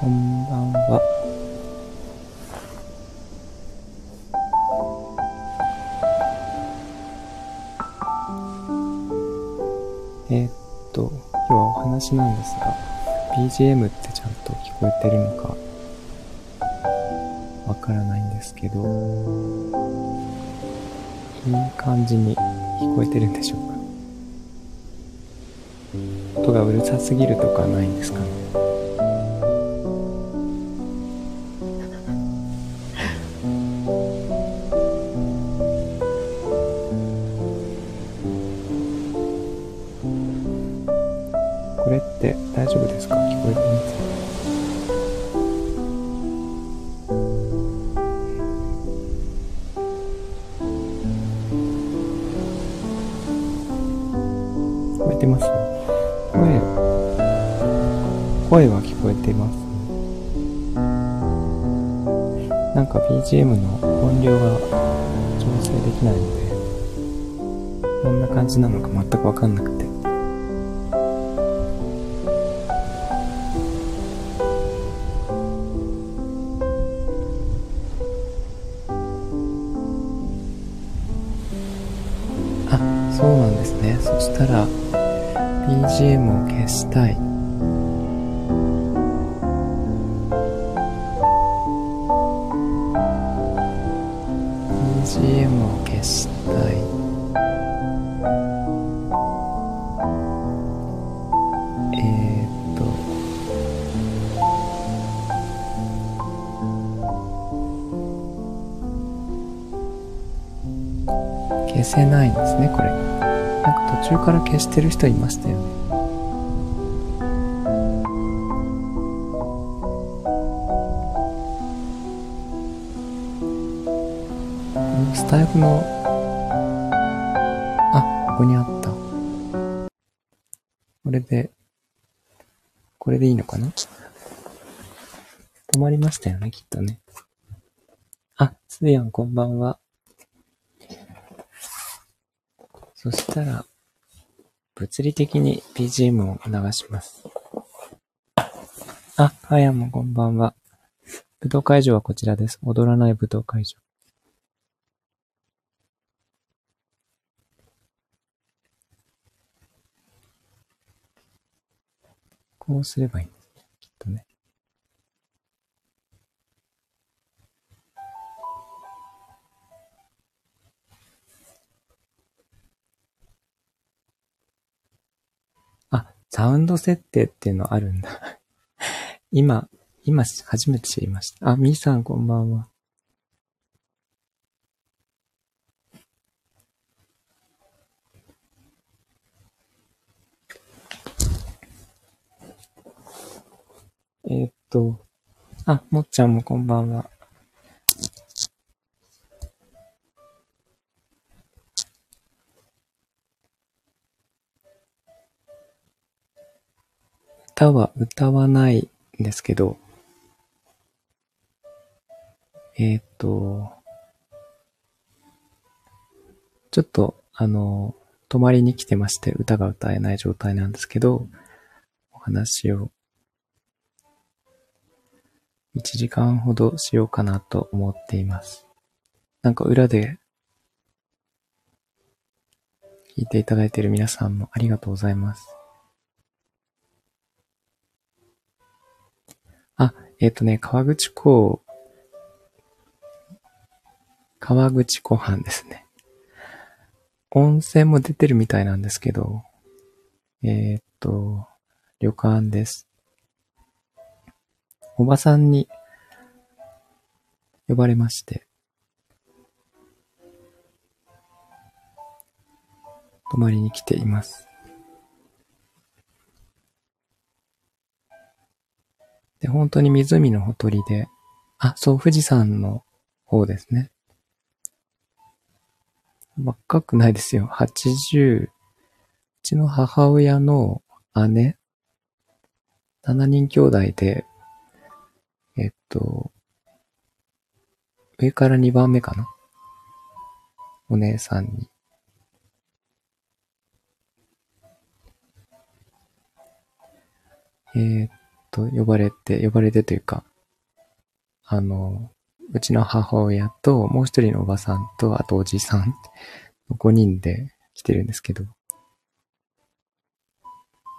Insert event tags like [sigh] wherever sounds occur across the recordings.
こんばんは。えーっと、今日はお話なんですが、BGM ってちゃんと聞こえてるのか、わからないんですけど、いい感じに聞こえてるんでしょうか？音がうるさすぎるとかないんですかね？BGM の音量が調整できないので、どんな感じなのか全くわかんなくて。してる人いましたよね。スタイフの、あ、ここにあった。これで、これでいいのかな？止まりましたよね、きっとね。あ、つーやんこんばんは。そしたら、物理的に BGM を流します。あ、はやもこんばんは。武道会場はこちらです。踊らない武道会場。こうすればいいサウンド設定っていうのあるんだ。[laughs] 今、今初めて知りました。あ、みーさんこんばんは。えーっと、あ、もっちゃんもこんばんは。歌は歌わないんですけど、えーっと、ちょっと、あの、泊まりに来てまして歌が歌えない状態なんですけど、お話を1時間ほどしようかなと思っています。なんか裏で聞いていただいている皆さんもありがとうございます。あ、えっ、とね、川口湖、川口湖畔ですね。温泉も出てるみたいなんですけど、えっ、と、旅館です。おばさんに呼ばれまして、泊まりに来ています。で、本当に湖のほとりで、あ、そう、富士山の方ですね。若くないですよ。80、うちの母親の姉、7人兄弟で、えっと、上から2番目かな？お姉さんに。えーっと、呼ばれて、呼ばれてというか、あの、うちの母親と、もう一人のおばさんと、あとおじさん、5人で来てるんですけど、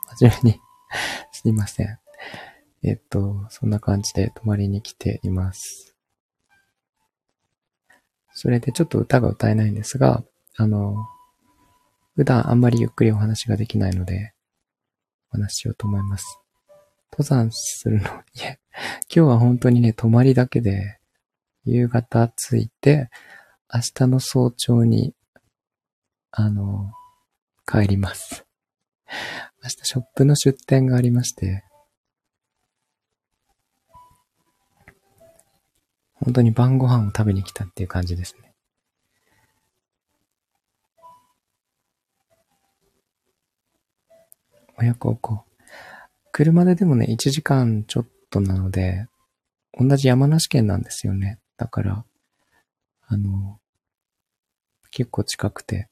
はじめに [laughs] すいません。えっと、そんな感じで泊まりに来ています。それでちょっと歌が歌えないんですが、あの、普段あんまりゆっくりお話ができないので、お話しようと思います。登山するの、いや、今日は本当にね、泊まりだけで、夕方着いて、明日の早朝に、あの、帰ります。明日ショップの出店がありまして、本当に晩ご飯を食べに来たっていう感じですね。親孝行。車ででもね、1時間ちょっとなので、同じ山梨県なんですよね。だから、あの、結構近くて、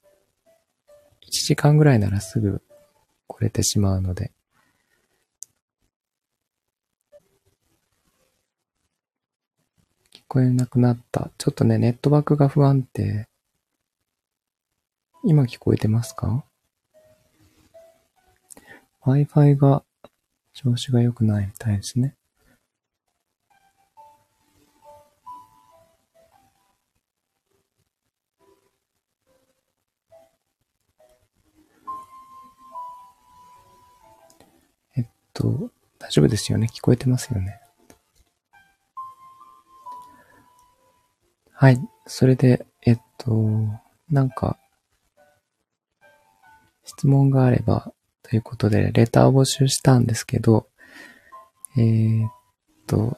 1時間ぐらいならすぐ来れてしまうので、聞こえなくなった。ちょっとね、ネットワークが不安定。今聞こえてますか ?Wi-Fi が調子が良くないみたいですね。えっと、大丈夫ですよね聞こえてますよねはい。それで、えっと、なんか、質問があれば、ということで、レターを募集したんですけど、えー、っと、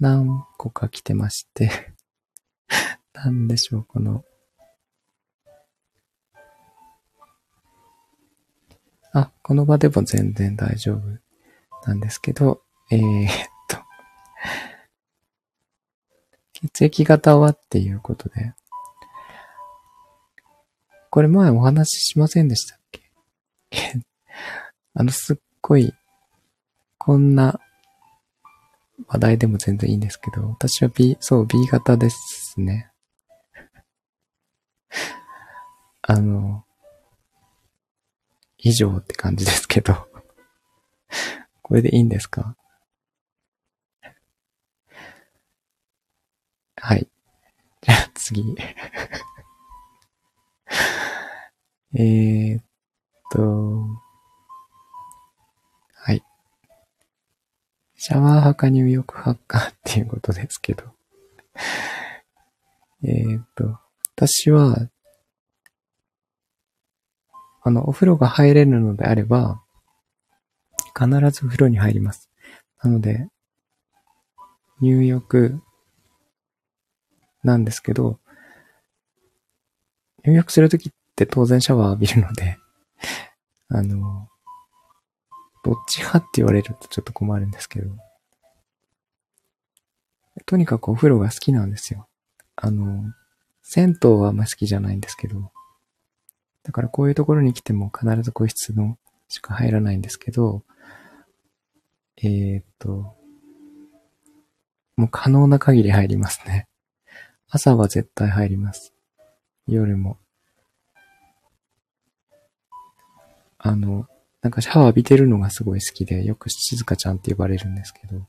何個か来てまして [laughs] なんでしょう、この、あ、この場でも全然大丈夫なんですけど、えー、っと、血液型はっていうことで、これ前お話ししませんでしたっけ？あの、すっごい、こんな話題でも全然いいんですけど、私は B、そう、B 型ですね。[laughs] あの、以上って感じですけど [laughs] これでいいんですか？はい。じゃあ次 [laughs] えーっと、シャワー派か入浴派かっていうことですけど。[laughs] えっと、私は、あの、お風呂が入れるのであれば、必ずお風呂に入ります。なので、入浴なんですけど、入浴するときって当然シャワー浴びるので、[laughs] あの、どっち派って言われるとちょっと困るんですけど、とにかくお風呂が好きなんですよ。あの、銭湯はあんま好きじゃないんですけど、だからこういうところに来ても必ず個室のしか入らないんですけど、えー、っと、もう可能な限り入りますね。朝は絶対入ります。夜も。あの、なんかシャワー浴びてるのがすごい好きで、よく静香ちゃんって呼ばれるんですけど、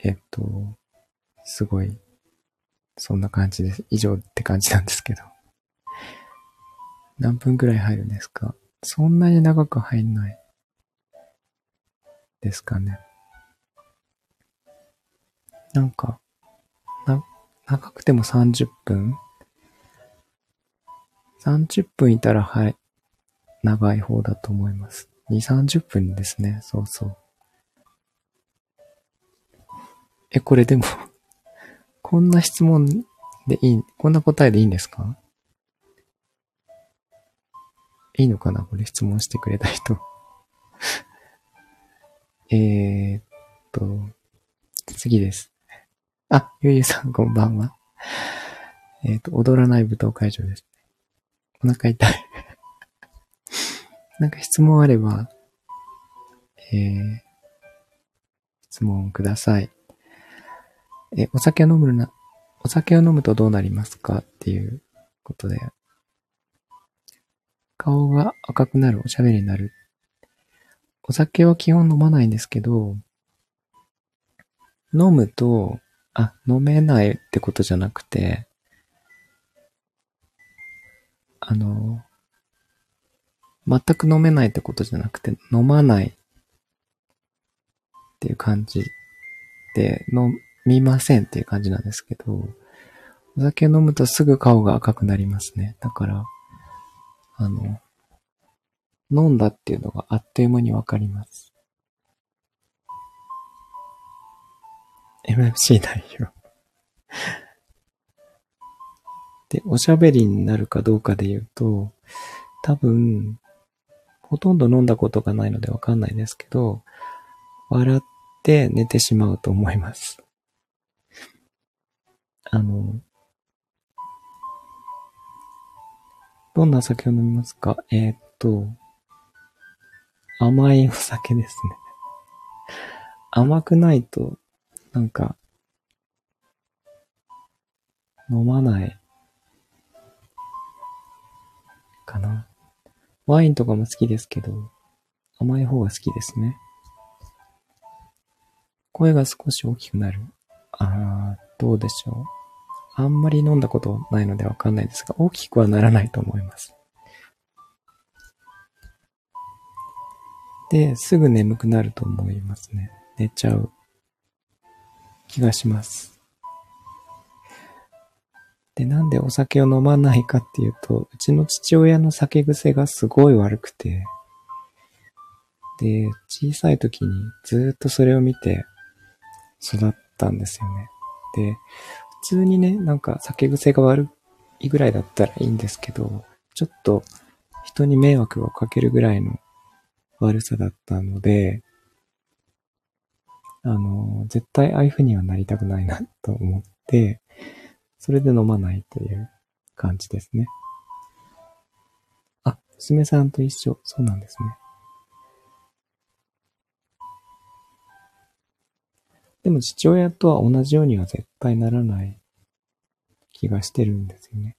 えっと、すごい、そんな感じです。以上って感じなんですけど。何分くらい入るんですか？そんなに長く入んない。ですかね。なんか、な、長くても30分 ?30 分いたら、はい、長い方だと思います。2、30分ですね。そうそう。え、これでも [laughs] こんな質問でいい、こんな答えでいいんですか？いいのかな？これ質問してくれた人 [laughs] えっと、次です。あ、ゆゆさんこんばんは。えっ、と、踊らない舞踏会場です。お腹痛いなんか質問あれば、えー、質問ください。え、お酒を飲むな、お酒を飲むとどうなりますかっていうことで、顔が赤くなる、おしゃべりになる。お酒は基本飲まないんですけど、飲むと、あ、飲めないってことじゃなくて、あの、全く飲めないってことじゃなくて、飲まないっていう感じで、飲みませんっていう感じなんですけど、お酒飲むとすぐ顔が赤くなりますね。だから、あの、飲んだっていうのがあっという間にわかります。MFC 代表で、おしゃべりになるかどうかで言うと、多分、ほとんど飲んだことがないのでわかんないですけど、笑って寝てしまうと思います。あの、どんな酒を飲みますか？えー、っと、甘いお酒ですね。甘くないと、なんか、飲まないワインとかも好きですけど、甘い方が好きですね。声が少し大きくなる。あー、どうでしょう。あんまり飲んだことないのでわかんないですが、大きくはならないと思います。で、すぐ眠くなると思いますね。寝ちゃう気がします。で、なんでお酒を飲まないかっていうと、うちの父親の酒癖がすごい悪くて、で、小さい時にずっとそれを見て育ったんですよね。で、普通にね、なんか酒癖が悪いぐらいだったらいいんですけど、ちょっと人に迷惑をかけるぐらいの悪さだったので、あの、絶対ああいう風にはなりたくないなと思って、それで飲まないという感じですね。あ、娘さんと一緒。そうなんですね。でも父親とは同じようには絶対ならない気がしてるんですよね。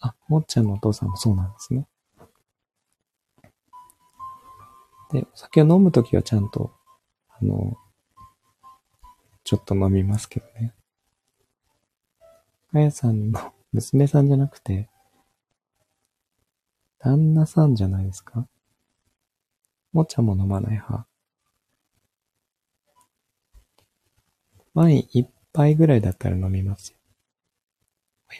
あ、もっちゃんのお父さんもそうなんですね。で、お酒を飲むときはちゃんと、あの、ちょっと飲みますけどね。かやさんの娘さんじゃなくて、旦那さんじゃないですか？もちゃも飲まない派。ワイン一杯ぐらいだったら飲みますよ。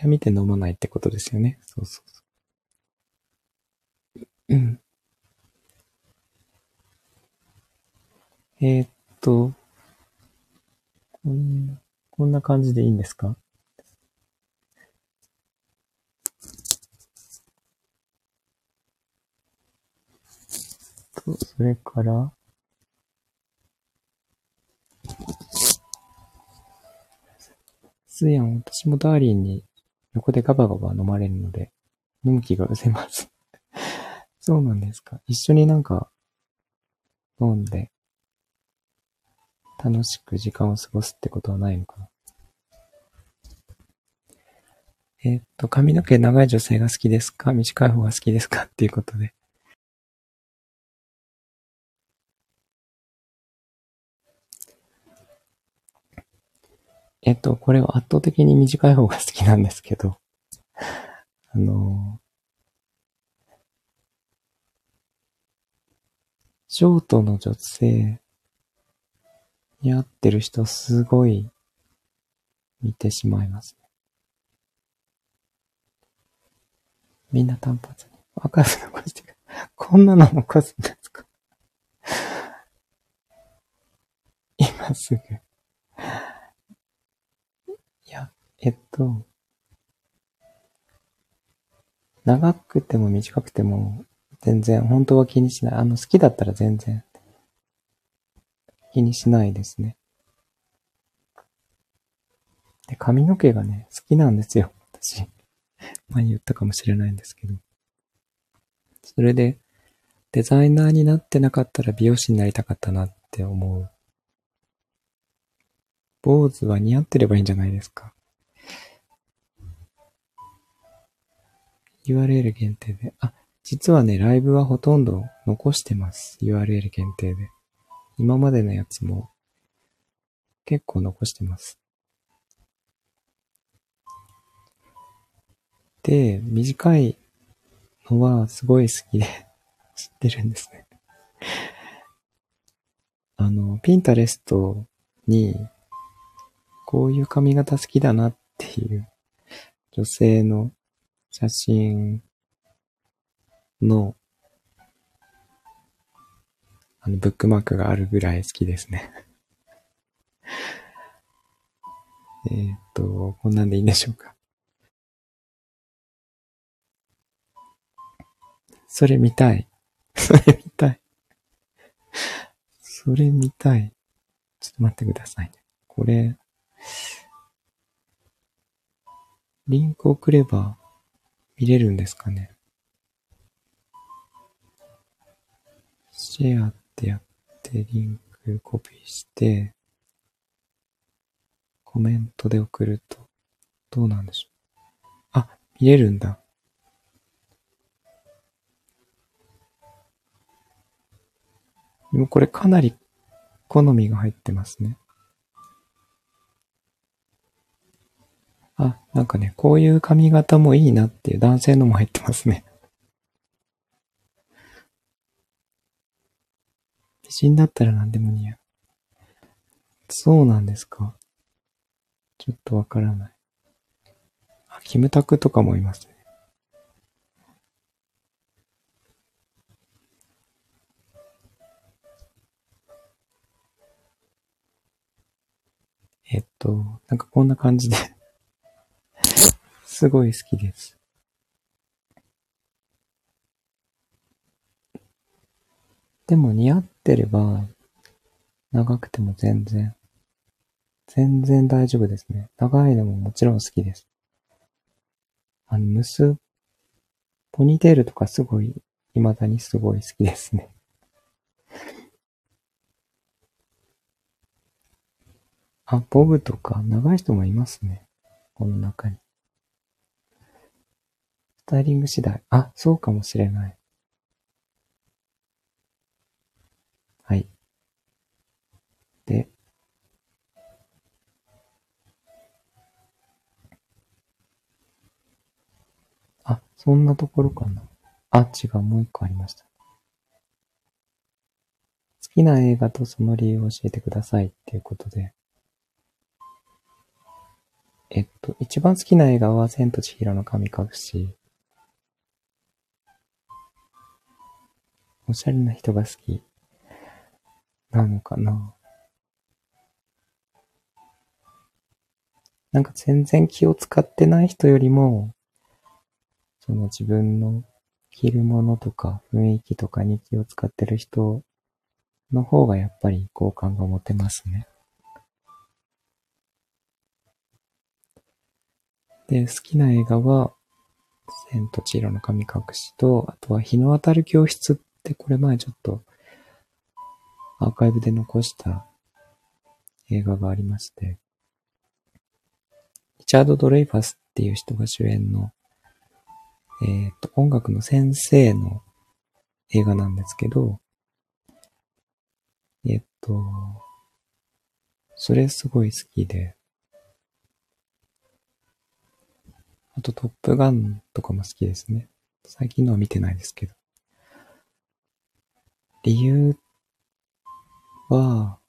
親見て飲まないってことですよね。そうそうそう。うん。えー、っと、こんな、こんな感じでいいんですか？と、それから、すやん、私もダーリンに横でガバガバ飲まれるので、飲む気が失せます [laughs] そうなんですか。一緒になんか、飲んで、楽しく時間を過ごすってことはないのかな。え、っと、髪の毛長い女性が好きですか？短い方が好きですか？っていうことで。えっと、これは圧倒的に短い方が好きなんですけど、[laughs] あの、ショートの女性に合ってる人すごい見てしまいますね。みんな単発に。赤く残してくこんなの残すんですか？[laughs] 今すぐ。いや、えっと、長くても短くても全然本当は気にしない。あの好きだったら全然気にしないですね。で、髪の毛がね、好きなんですよ。私。[laughs] 前言ったかもしれないんですけど。それで、デザイナーになってなかったら美容師になりたかったなって思う。坊主は似合ってればいいんじゃないですか。URL 限定で。あ、実はね、ライブはほとんど残してます。URL 限定で。今までのやつも結構残してます。で、短いのはすごい好きで [laughs] 知ってるんですねあの、ピンタレストに、こういう髪型好きだなっていう女性の写真の、あの、ブックマークがあるぐらい好きですね [laughs] えっと、こんなんでいいんでしょうか。それ見たい。[laughs] それ見たい。それ見たい。ちょっと待ってくださいね。これ、リンク送れば見れるんですかね？シェアってやって、リンクコピーして、コメントで送ると、どうなんでしょう？あ、見れるんだ。でもこれかなり好みが入ってますね。あ、なんかね、こういう髪型もいいなっていう男性のも入ってますね。[laughs] 美人だったら何でも似合う。そうなんですか。ちょっとわからない。あ、キムタクとかもいますね。えっと、なんかこんな感じですごい好きです。でも似合ってれば、長くても全然全然大丈夫ですね。長いのももちろん好きです。あの、結、ポニーテールとかすごい、未だにすごい好きですね。あ、ボブとか長い人もいますね。この中に。スタイリング次第。あ、そうかもしれない。はい。で、あそんなところかな。あ、違う、もう一個ありました。好きな映画とその理由を教えてくださいっていうことで。えっと、一番好きな映画は千と千尋の神隠し。おしゃれな人が好きなのかななんか全然気を使ってない人よりも、その自分の着るものとか雰囲気とかに気を使ってる人の方がやっぱり好感が持てますね。で、好きな映画は、千と千尋の神隠しと、あとは日の当たる教室ってこれ前ちょっとアーカイブで残した映画がありまして、リチャード・ドレイファスっていう人が主演のえっ、と、音楽の先生の映画なんですけど、えっ、と、それすごい好きで、あとトップガンとかも好きですね。最近のは見てないですけど。理由は、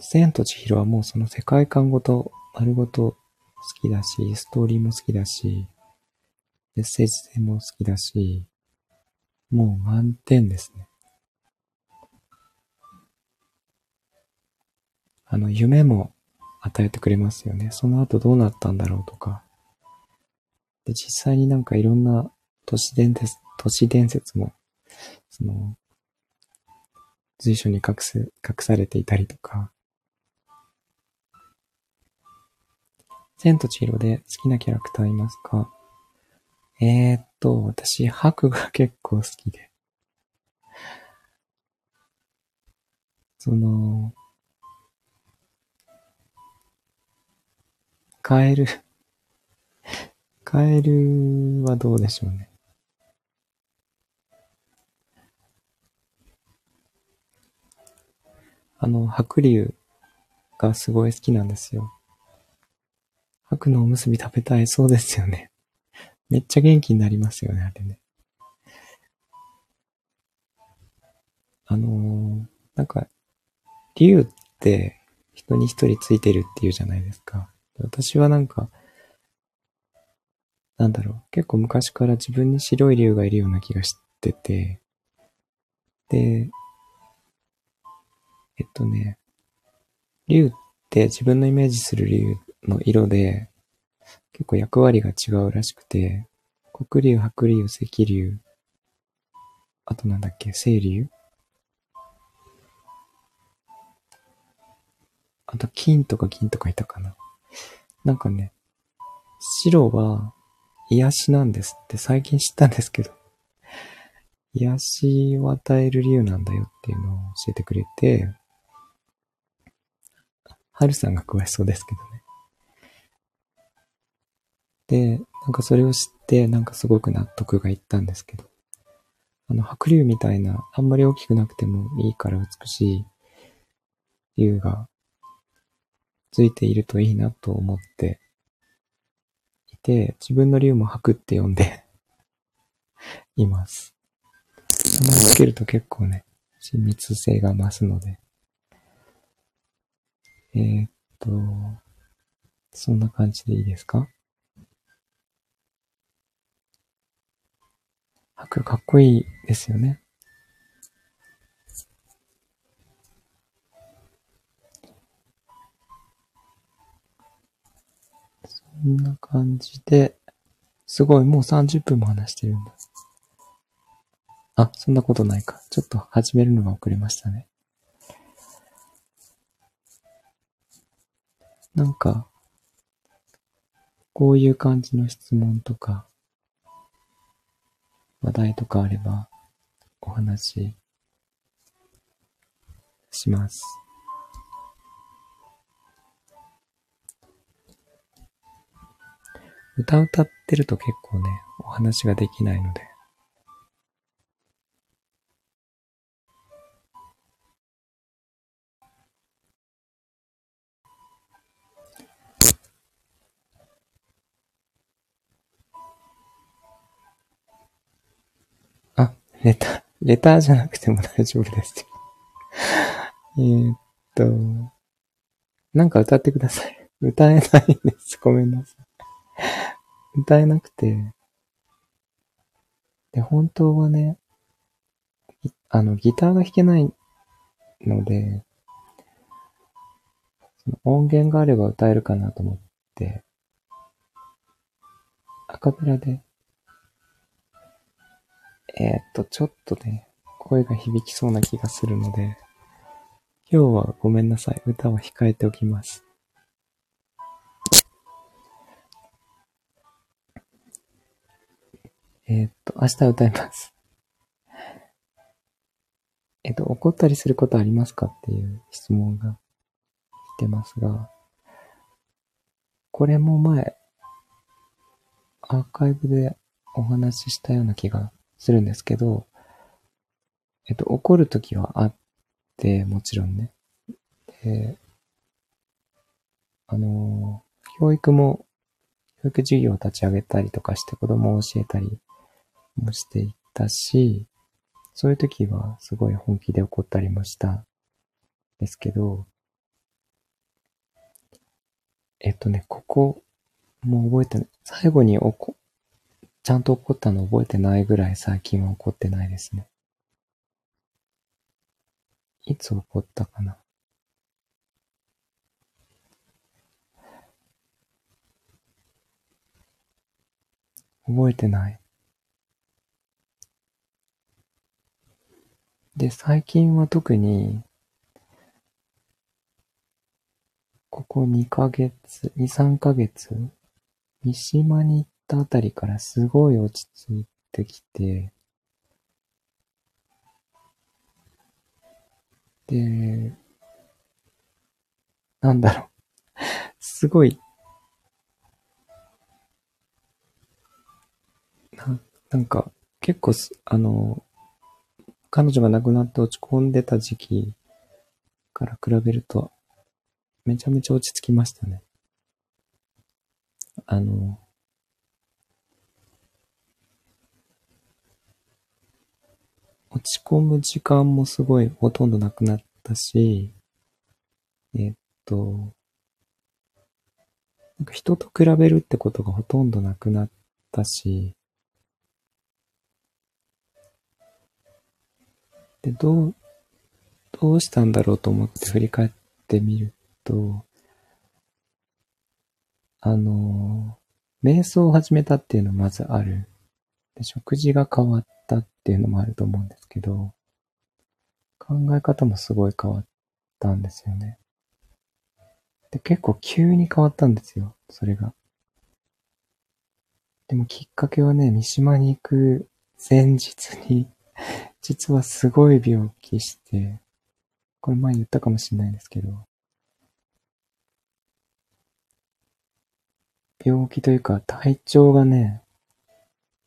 千と千尋はもうその世界観ごと丸ごと好きだし、ストーリーも好きだし、メッセージ性も好きだし、もう満点ですね。あの、夢も与えてくれますよね。その後どうなったんだろうとか。で、実際になんかいろんな都市伝説、都市伝説も、その、随所に隠す、隠されていたりとか。千と千尋で好きなキャラクターいますか？えーっと、私、白が結構好きで。その、カエル、カエルはどうでしょうね。あの、白龍がすごい好きなんですよ。白のおむすび食べたいそうですよね。[laughs] めっちゃ元気になりますよね、あれね。あのー、なんか、竜って人に一人ついてるっていうじゃないですか。私はなんか、なんだろう、結構昔から自分に白い竜がいるような気がしてて、で、えっとね、竜って自分のイメージする竜の色で、結構役割が違うらしくて、黒竜、白竜、赤竜、あとなんだっけ、青竜？あと金とか銀とかいたかな？なんかね、白は癒しなんですって最近知ったんですけど、癒しを与える理由なんだよっていうのを教えてくれて、はるさんが詳しそうですけどね。で、なんかそれを知って、なんかすごく納得がいったんですけど、あの、白竜みたいな、あんまり大きくなくてもいいから美しい竜がついているといいなと思っていて、自分の竜も白って呼んで [laughs] います。名前つけると結構ね、親密性が増すので。えー、っと、そんな感じでいいですか？白かっこいいですよね。そんな感じで、すごい、もう30分も話してるんだ。あ、そんなことないか。ちょっと始めるのが遅れましたね。なんか、こういう感じの質問とか、話題とかあれば、お話しします。歌歌ってると結構ね、お話ができないので、レター、レターじゃなくても大丈夫ですえっと、なんか歌ってください。歌えないんです。ごめんなさい。歌えなくて。で、本当はね、あの、ギターが弾けないので、その音源があれば歌えるかなと思って、アカペラでえー、っと、ちょっとね、声が響きそうな気がするので、今日はごめんなさい。歌は控えておきます。えー、っと、明日歌います。えっと、怒ったりすることありますかっていう質問が来てますが、これも前、アーカイブでお話ししたような気がするんですけど、えっと、怒るときはあって、もちろんね。で、あの、教育も、教育授業を立ち上げたりとかして子供を教えたりもしていたし、そういう時はすごい本気で怒ったりもしたですけど、えっとね、ここ、もう覚えてない。最後に怒、ちゃんと怒ったの覚えてないぐらい最近は怒ってないですね。いつ怒ったかな？覚えてない。で、最近は特に、ここ2ヶ月、2、3ヶ月、三島に行ったあたりからすごい落ち着いてきて、で、なんだろう。[laughs] すごい、な、なんか、結構す、あの、彼女が亡くなって落ち込んでた時期から比べると、めちゃめちゃ落ち着きましたね。あの、落ち込む時間もすごいほとんどなくなったし、えっと、なんか人と比べるってことがほとんどなくなったし、で、どう、どうしたんだろうと思って振り返ってみると、あの、瞑想を始めたっていうのはまずある。で、食事が変わっっていうのもあると思うんですけど、考え方もすごい変わったんですよね。で、結構急に変わったんですよ、それが。でもきっかけはね、三島に行く前日に [laughs] 実はすごい病気して、これ前言ったかもしれないんですけど、病気というか体調がね、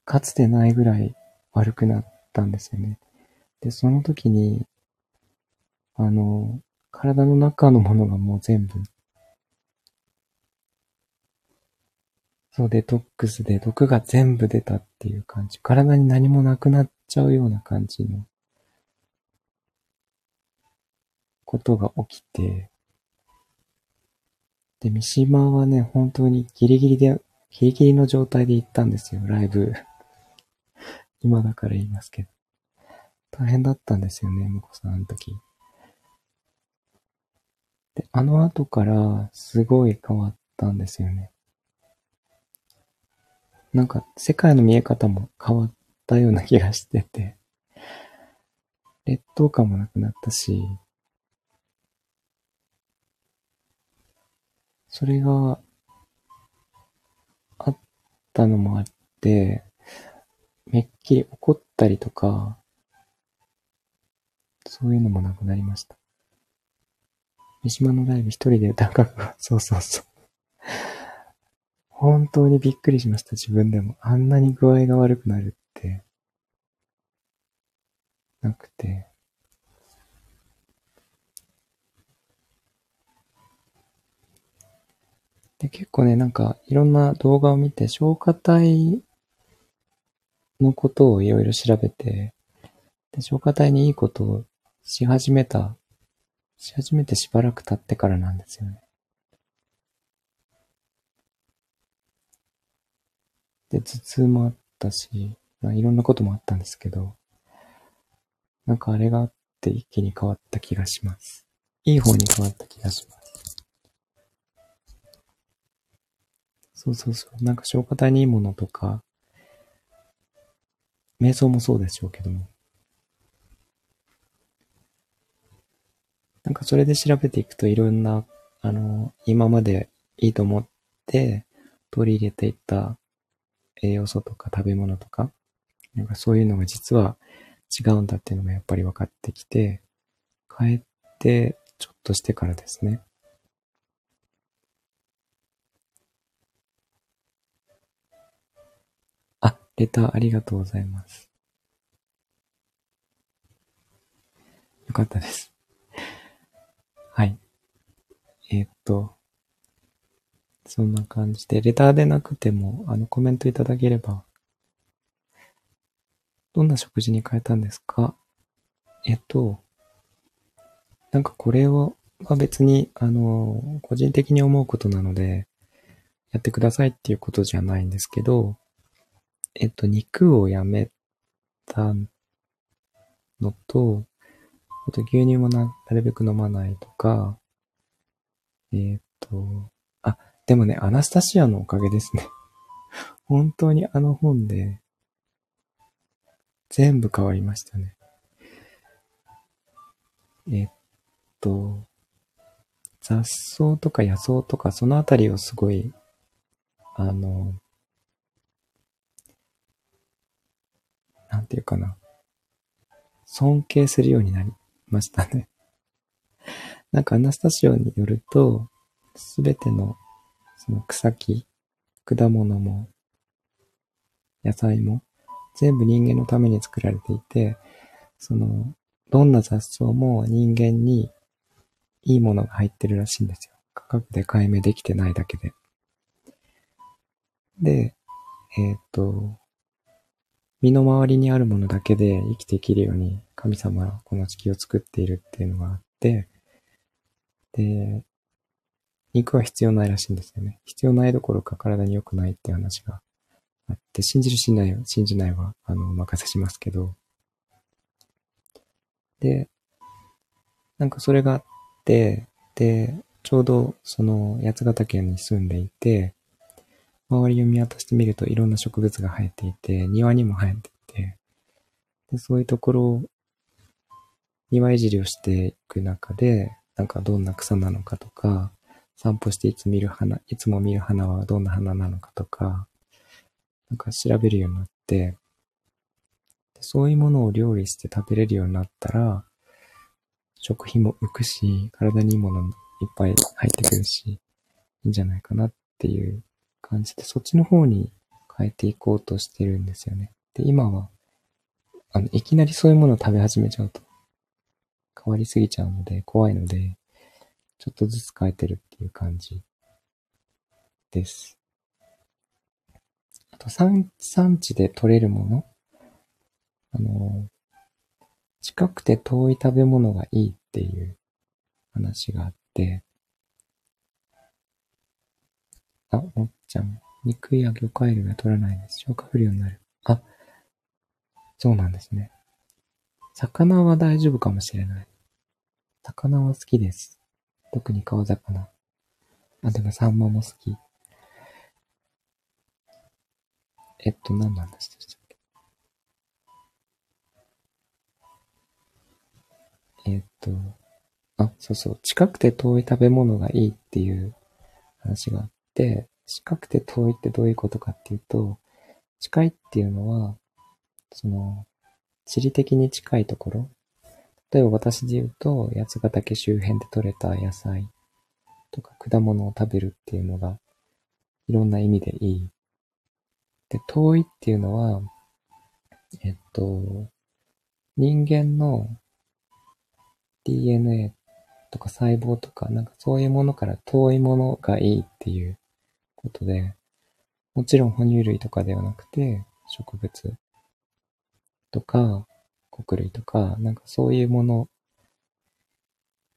かつてないぐらい悪くなったんですよね。で、その時に、あの、体の中のものがもう全部、そう、デトックスで毒が全部出たっていう感じ。体に何もなくなっちゃうような感じのことが起きて、で、三島はね、本当にギリギリで、ギリギリの状態で行ったんですよ、ライブ。今だから言いますけど。大変だったんですよね、向こうさん、あの時。で、あの後からすごい変わったんですよね。なんか、世界の見え方も変わったような気がしてて、劣等感もなくなったし、それがあったのもあって、めっきり怒ったりとか、そういうのもなくなりました。三島のライブ一人で歌うか [laughs] そうそうそう。本当にびっくりしました、自分でも。あんなに具合が悪くなるって、なくて。で、結構ね、なんか、いろんな動画を見て、消化体のことをいろいろ調べて、で、消化体にいいことをし始めた、し始めてしばらく経ってからなんですよね。で、頭痛もあったし、まあ、いろんなこともあったんですけど、なんかあれがあって一気に変わった気がします。いい方に変わった気がします。そうそうそう。なんか消化体にいいものとか、瞑想もそうでしょうけども。なんかそれで調べていくといろんな、あの、今までいいと思って取り入れていった栄養素とか食べ物とか、なんかそういうのが実は違うんだっていうのがやっぱり分かってきて、変えてちょっとしてからですね。レターありがとうございます。よかったです。はい。えー、っと、そんな感じで、レターでなくても、あの、コメントいただければ、どんな食事に変えたんですか？えっと、なんかこれは別に、あの、個人的に思うことなので、やってくださいっていうことじゃないんですけど、えっと、肉をやめたのと、あと牛乳もな、なるべく飲まないとか、えっと、あ、でもね、アナスタシアのおかげですね。[laughs] 本当にあの本で、全部変わりましたね。えっと、雑草とか野草とかそのあたりをすごい、あの、なんていうかな。尊敬するようになりましたね。[laughs] なんかアナスタシオによると、すべてのその草木、果物も、野菜も、全部人間のために作られていて、その、どんな雑草も人間にいいものが入ってるらしいんですよ。価格で解明できてないだけで。で、えっ、と、身の回りにあるものだけで生きていけるように神様はこの地球を作っているっていうのがあって、で、肉は必要ないらしいんですよね。必要ないどころか体に良くないっていう話があって、信じる信じない信じないは、あの、お任せしますけど。で、なんかそれがあって、で、ちょうどその八ヶ岳に住んでいて、周りを見渡してみるといろんな植物が生えていて、庭にも生えていて、でそういうところを庭いじりをしていく中で、なんかどんな草なのかとか、散歩していつ見る花、いつも見る花はどんな花なのかとか、なんか調べるようになって、そういうものを料理して食べれるようになったら、食費も浮くし、体にいいものいっぱい入ってくるし、いいんじゃないかなっていう感じで、そっちの方に変えていこうとしてるんですよね。で、今は、あの、いきなりそういうものを食べ始めちゃうと、変わりすぎちゃうので、怖いので、ちょっとずつ変えてるっていう感じです。あと、産産地で取れるものあの、近くて遠い食べ物がいいっていう話があって、あ、もっちゃん、肉や魚介類は取らないです。消化不良になる。あ、そうなんですね。魚は大丈夫かもしれない。魚は好きです。特に川魚。あ、でもサンマも好き。えっと、何の話でしたっけ？えっと、あ、そうそう。近くて遠い食べ物がいいっていう話があって、近くて遠いってどういうことかっていうと、近いっていうのは、その、地理的に近いところ。例えば私で言うと、八ヶ岳周辺で採れた野菜とか果物を食べるっていうのが、いろんな意味でいい。で、遠いっていうのは、えっと、人間の DNA とか細胞とか、なんかそういうものから遠いものがいいっていうことで、もちろん哺乳類とかではなくて、植物とか、穀類とか、なんかそういうもの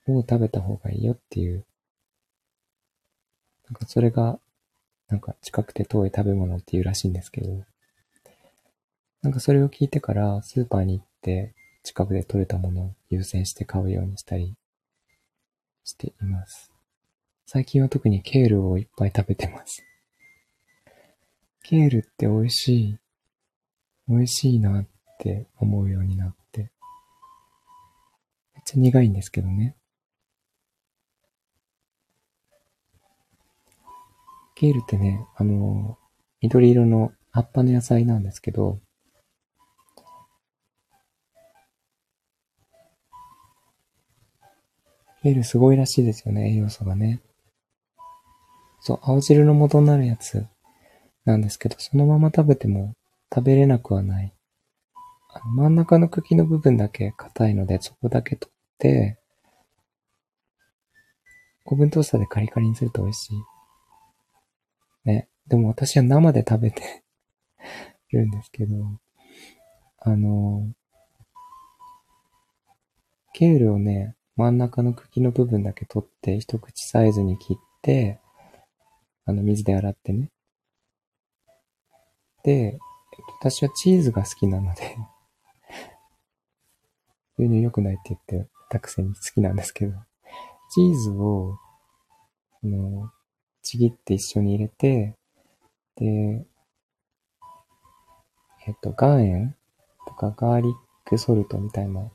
を食べた方がいいよっていう、なんかそれが、なんか近くて遠い食べ物っていうらしいんですけど、なんかそれを聞いてからスーパーに行って近くで採れたものを優先して買うようにしたりしています。最近は特にケールをいっぱい食べてます。ケールって美味しい。美味しいなって思うようになって。めっちゃ苦いんですけどね。ケールってね、あの、緑色の葉っぱの野菜なんですけど、ケールすごいらしいですよね、栄養素がね。そう、青汁の元になるやつなんですけど、そのまま食べても食べれなくはない。あの真ん中の茎の部分だけ硬いので、そこだけ取って、オーブントースターでカリカリにすると美味しい。ね。でも私は生で食べて [laughs] るんですけど、あの、ケールをね、真ん中の茎の部分だけ取って、一口サイズに切って、あの、水で洗ってね。で、私はチーズが好きなので [laughs] 牛乳良くないって言ってたくせに好きなんですけど、チーズを、あの、ちぎって一緒に入れて、で、えっと、岩塩とかガーリックソルトみたいな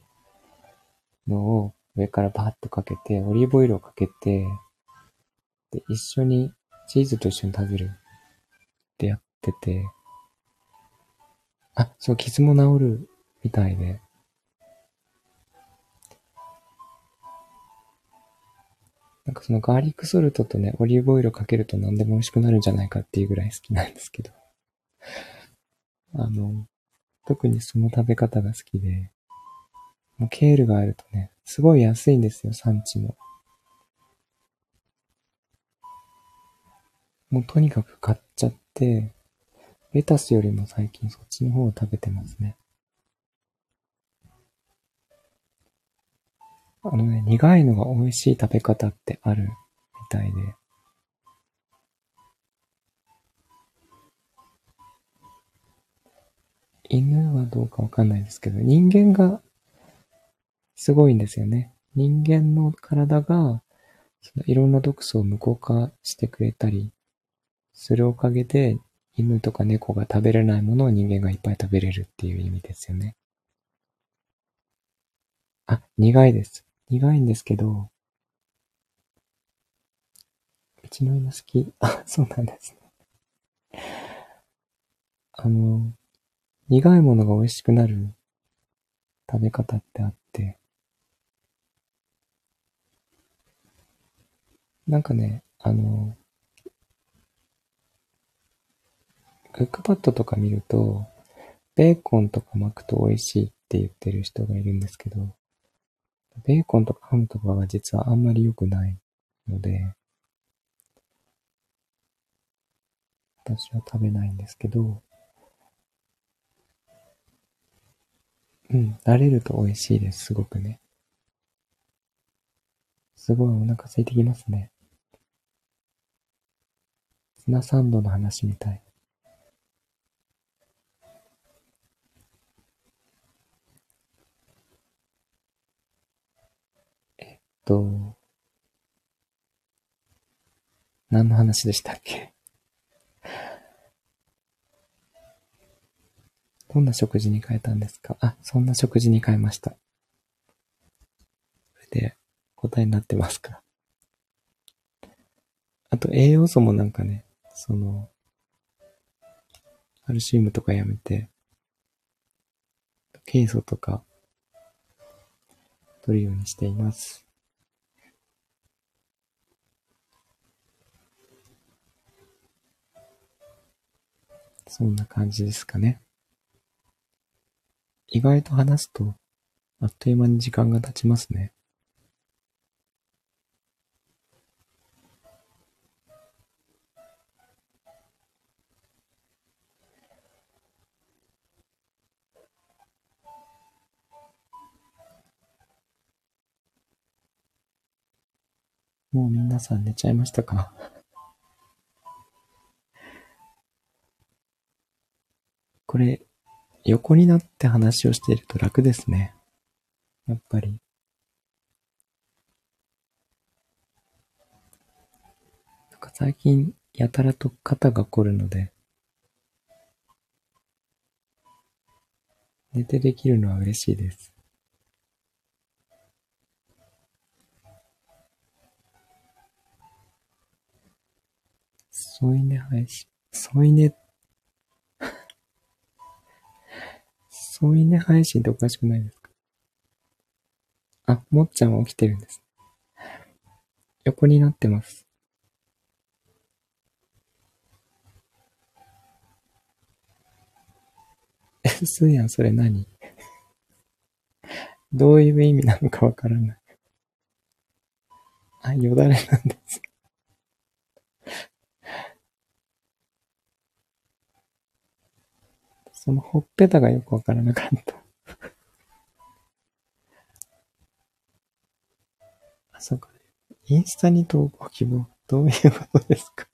のを上からバーッとかけて、オリーブオイルをかけて、で、一緒にチーズと一緒に食べるってやってて、あ、そう、傷も治るみたいで。なんかそのガーリックソルトとね、オリーブオイルかけると何でも美味しくなるんじゃないかっていうぐらい好きなんですけど。あの、特にその食べ方が好きで、もうケールがあるとね、すごい安いんですよ、産地も。もうとにかく買っちゃって、レタスよりも最近そっちの方を食べてますね。あのね、苦いのが美味しい食べ方ってあるみたいで。犬はどうかわかんないですけど、人間がすごいんですよね。人間の体が、そのいろんな毒素を無効化してくれたりするおかげで、犬とか猫が食べれないものを人間がいっぱい食べれるっていう意味ですよね。あ、苦いです。苦いんですけど、うちの犬好き。あ、そうなんですね。あの、苦いものが美味しくなる食べ方ってあって、なんかね、あの、クックパッドとか見ると、ベーコンとか巻くと美味しいって言ってる人がいるんですけど、ベーコンとかハムとかが実はあんまり良くないので、私は食べないんですけど、うん、慣れると美味しいです、すごくね。すごいお腹空いてきますね。ツナサンドの話みたい。と、何の話でしたっけ？どんな食事に変えたんですか？あ、そんな食事に変えました。それで、答えになってますか？あと栄養素もなんかね、その、カルシウムとかやめて、ケイ素とか、取るようにしています。そんな感じですかね。意外と話すと、あっという間に時間が経ちますね。もう皆さん寝ちゃいましたか？これ、横になって話をしていると楽ですね。やっぱり。なんか最近、やたらと肩が凝るので、寝てできるのは嬉しいです。添い寝配信。添い寝添い寝配信っておかしくないですか？あ、もっちゃんは起きてるんです。横になってます。え、すーやん、それ何？どういう意味なのかわからない。あ、よだれなんです。そのほっぺたがよくわからなかった [laughs] あ、そうか。インスタに投稿希望。どういうことですか？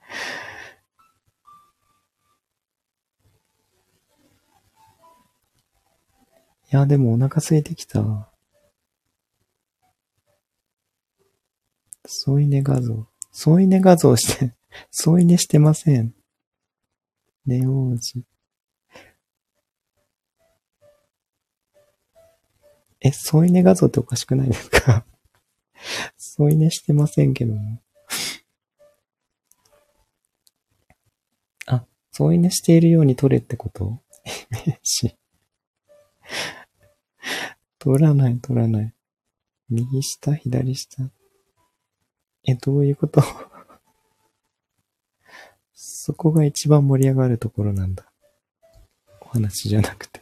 [laughs] いや、でもお腹空いてきた。添い寝画像。添い寝画像して、添い寝してません。ネオジ。え、添い寝画像っておかしくないですか？[laughs] 添い寝してませんけども。あ、添い寝しているように撮れってこと？イメージ。[laughs] 撮らない、撮らない。右下左下え、どういうこと？そこが一番盛り上がるところなんだ。お話じゃなくて。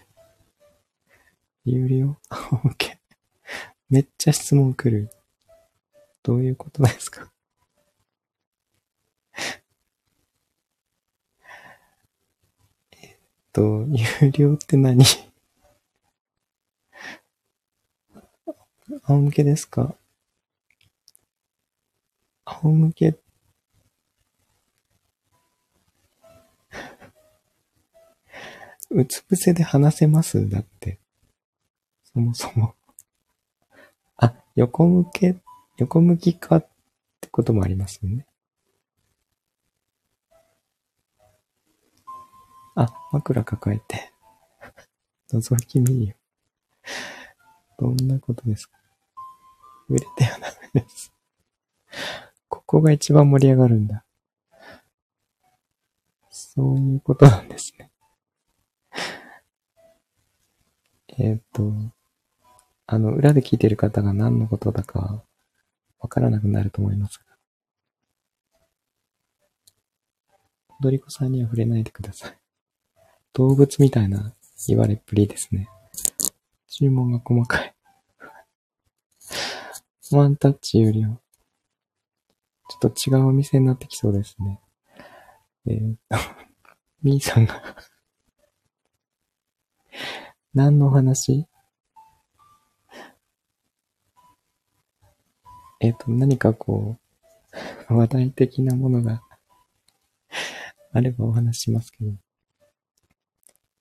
有料 [laughs] ?OK。めっちゃ質問来る。どういうことですか？えっと、有料って何？仰向けですか？仰向けっうつ伏せで話せます？だって。そもそもあ、横向け、横向きかってこともありますよね。あ、枕抱えて。覗き見よ。どんなことですか？売れてはダメです。ここが一番盛り上がるんだ。そういうことなんですね。えっ、と、あの、裏で聞いてる方が何のことだかわからなくなると思いますが。踊り子さんには触れないでください。動物みたいな言われっぷりですね。注文が細かい。ワンタッチよりは、ちょっと違うお店になってきそうですね。えっー、みーさんが何の話？[laughs] えっ、と、何かこう、[laughs] 話題的なものが [laughs] あればお話しますけど。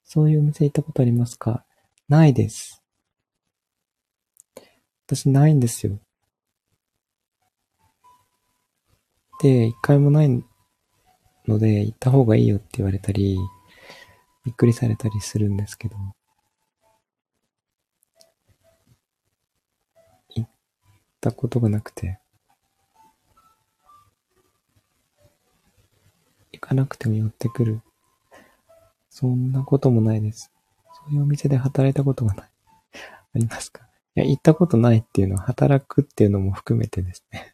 そういうお店行ったことありますか？ないです。私ないんですよ。で、一回もないので、行った方がいいよって言われたり、びっくりされたりするんですけど。ったことがなくて、行かなくても寄ってくる。そんなこともないです。そういうお店で働いたことがない。ありますか？いや、行ったことないっていうのは働くっていうのも含めてですね。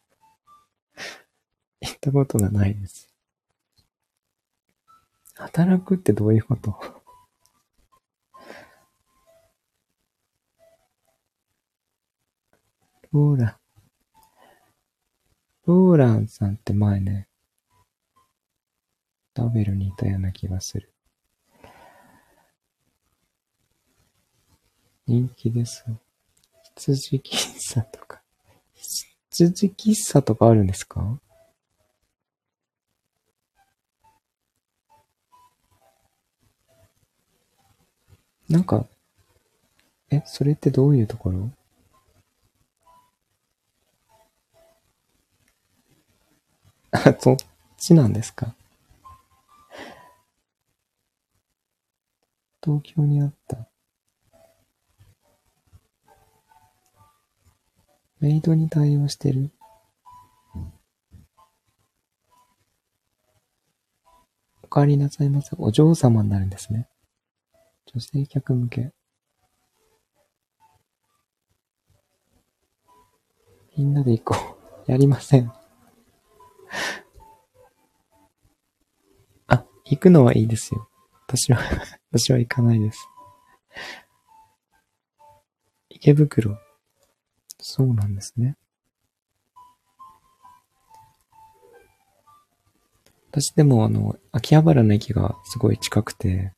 行ったことがないです。働くってどういうこと？ローラン。ローランさんって前ね、ダベルにいたような気がする。人気です。羊喫茶とか。羊喫茶とかあるんですか？なんか、え、それってどういうところ？[laughs] そっちなんですか？東京にあった。メイドに対応してるお帰りなさいませ。お嬢様になるんですね。女性客向け。みんなで行こう。やりません。あ、行くのはいいですよ。私は [laughs] 私は行かないです。池袋。そうなんですね。私でもあの、秋葉原の駅がすごい近くて、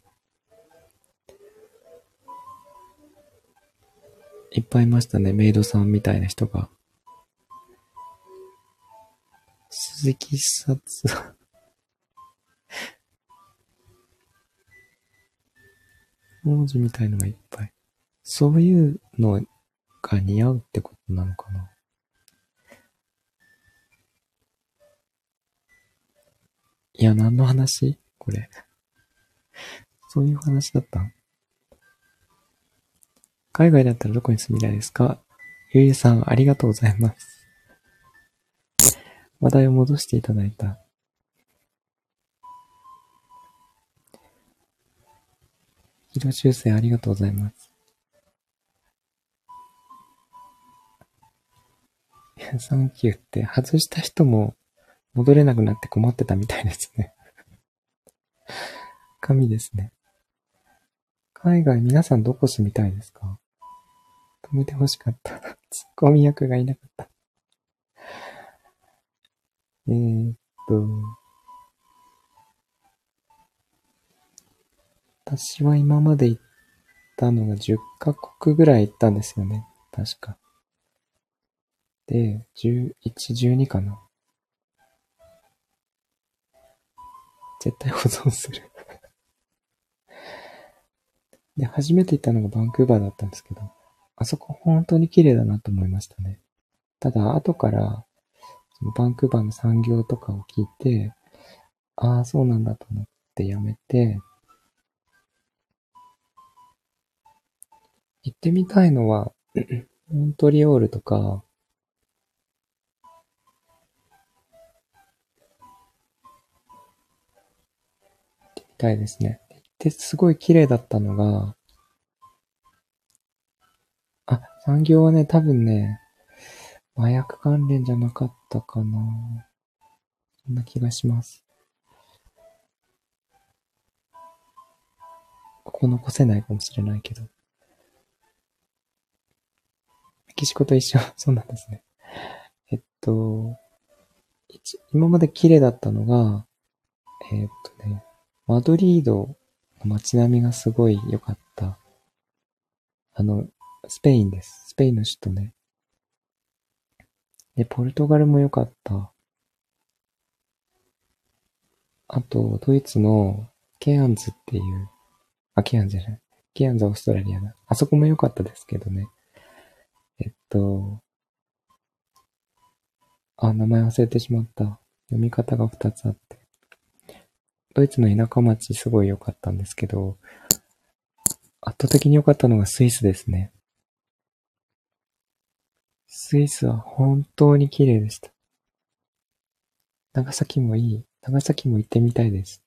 いっぱいいましたね、メイドさんみたいな人が。鈴木さつ、[laughs] 文字みたいのがいっぱい。そういうのが似合うってことなのかな「いや、何の話？これ。そういう話だった海外だったらどこに住みたいですか？ゆりさん、ありがとうございます。話題を戻していただいた。色修正ありがとうございます。サンキューって外した人も戻れなくなって困ってたみたいですね。[laughs] 神ですね。海外皆さんどこ住みたいですか？止めて欲しかった。[laughs] ツッコミ役がいなかった。えー、っと、私は今まで行ったのが10カ国ぐらい行ったんですよね。確か。で、11、12かな。絶対保存する [laughs] で、初めて行ったのがバンクーバーだったんですけど、あそこ本当に綺麗だなと思いましたね。ただ、後から、そのバンクーバーの産業とかを聞いて、ああ、そうなんだと思ってやめて、行ってみたいのは、[clears throat] モントリオールとか、行ってみたいですね。行ってすごい綺麗だったのが、あ、産業はね、多分ね、麻薬関連じゃなかったかな。そんな気がします。ここ残せないかもしれないけど。メキシコと一緒。[laughs] そうなんですね。えっと、今まで綺麗だったのが、えっとね、マドリードの街並みがすごい良かった。あの、スペインです。スペインの首都ね。で、ポルトガルも良かった。あと、ドイツのケアンズっていう、あ、ケアンズじゃない。ケアンズオーストラリアだ。あそこも良かったですけどね。えっと、あ、名前忘れてしまった。読み方が2つあって。ドイツの田舎町すごい良かったんですけど、圧倒的に良かったのがスイスですね。スイスは本当に綺麗でした。長崎もいい。長崎も行ってみたいです。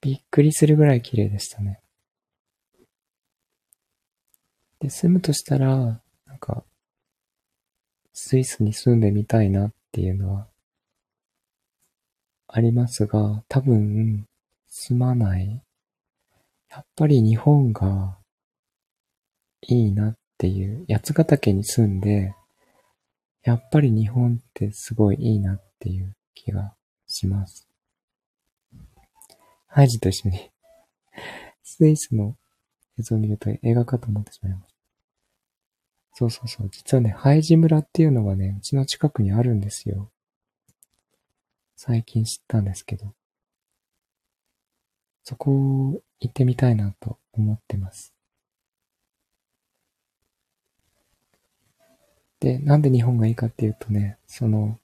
びっくりするぐらい綺麗でしたね。で、住むとしたら、なんか、スイスに住んでみたいなっていうのは、ありますが、多分、住まない。やっぱり日本がいいなっっていう、八ヶ岳に住んで、やっぱり日本ってすごいいいなっていう気がします。ハイジと一緒にスイスの映像を見ると映画かと思ってしまいます。そうそうそう。実はね、ハイジ村っていうのがね、うちの近くにあるんですよ。最近知ったんですけど。そこ行ってみたいなと思ってます。で、なんで日本がいいかっていうとね、その、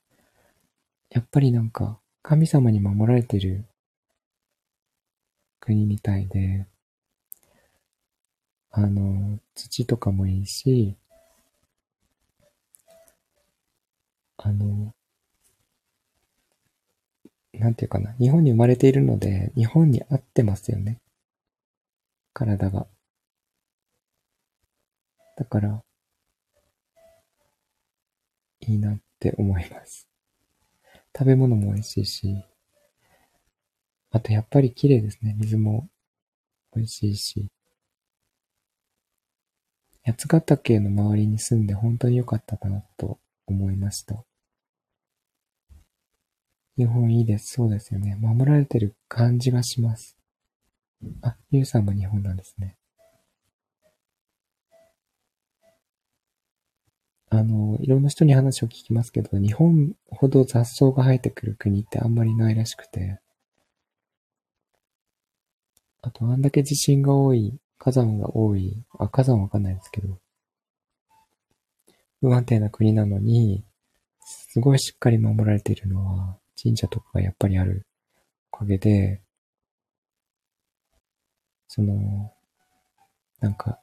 やっぱりなんか、神様に守られてる国みたいで、あの、土とかもいいし、あの、なんていうかな、日本に生まれているので、日本に合ってますよね。体が。だから、いいなって思います。食べ物も美味しいし、あとやっぱり綺麗ですね。水も美味しいし。八ヶ岳の周りに住んで本当に良かったなと思いました。日本いいです。そうですよね。守られてる感じがします。あ、ゆうさんも日本なんですね。あの、いろんな人に話を聞きますけど、日本ほど雑草が生えてくる国ってあんまりないらしくて、あと、あんだけ地震が多い、火山が多い、あ、火山わかんないですけど、不安定な国なのに、すごいしっかり守られているのは、神社とかがやっぱりあるおかげで、その、なんか、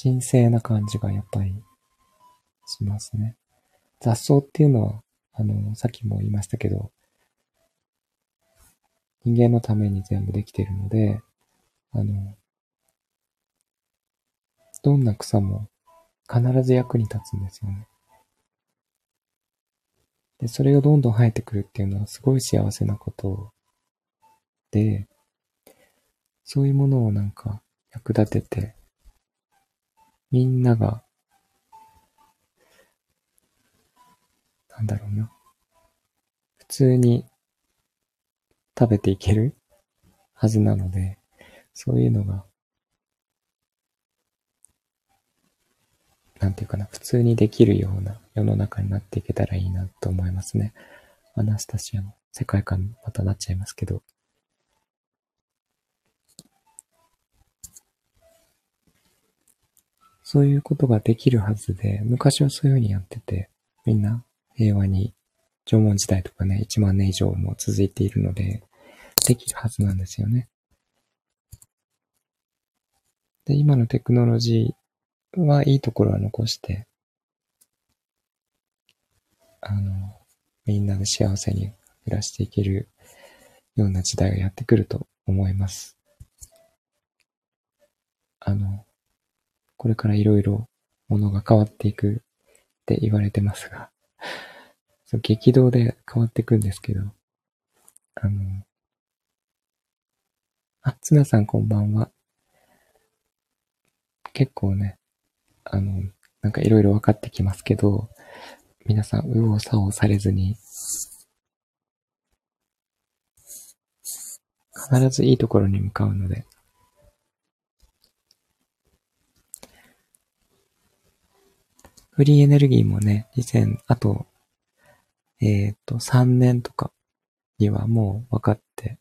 神聖な感じがやっぱりしますね。雑草っていうのは、あの、さっきも言いましたけど、人間のために全部できているので、あの、どんな草も必ず役に立つんですよね。で、それがどんどん生えてくるっていうのはすごい幸せなことで、そういうものをなんか役立てて、みんなが、なんだろうな。普通に食べていけるはずなので、そういうのが、なんていうかな、普通にできるような世の中になっていけたらいいなと思いますね。アナスタシアの世界観またなっちゃいますけど。そういうことができるはずで、昔はそういうふうにやってて、みんな平和に縄文時代とかね、1万年以上も続いているので、できるはずなんですよね。で、今のテクノロジーはいいところは残して、あの、みんなで幸せに暮らしていけるような時代がやってくると思います。あの、これからいろいろものが変わっていくって言われてますが、そう激動で変わっていくんですけど、あの、あ、つなさんこんばんは。結構ね、あの、なんかいろいろ分かってきますけど、皆さん、右往左往されずに、必ずいいところに向かうので、フリーエネルギーもね、2000、あと、えっ、ー、と、3年とかにはもう分かって、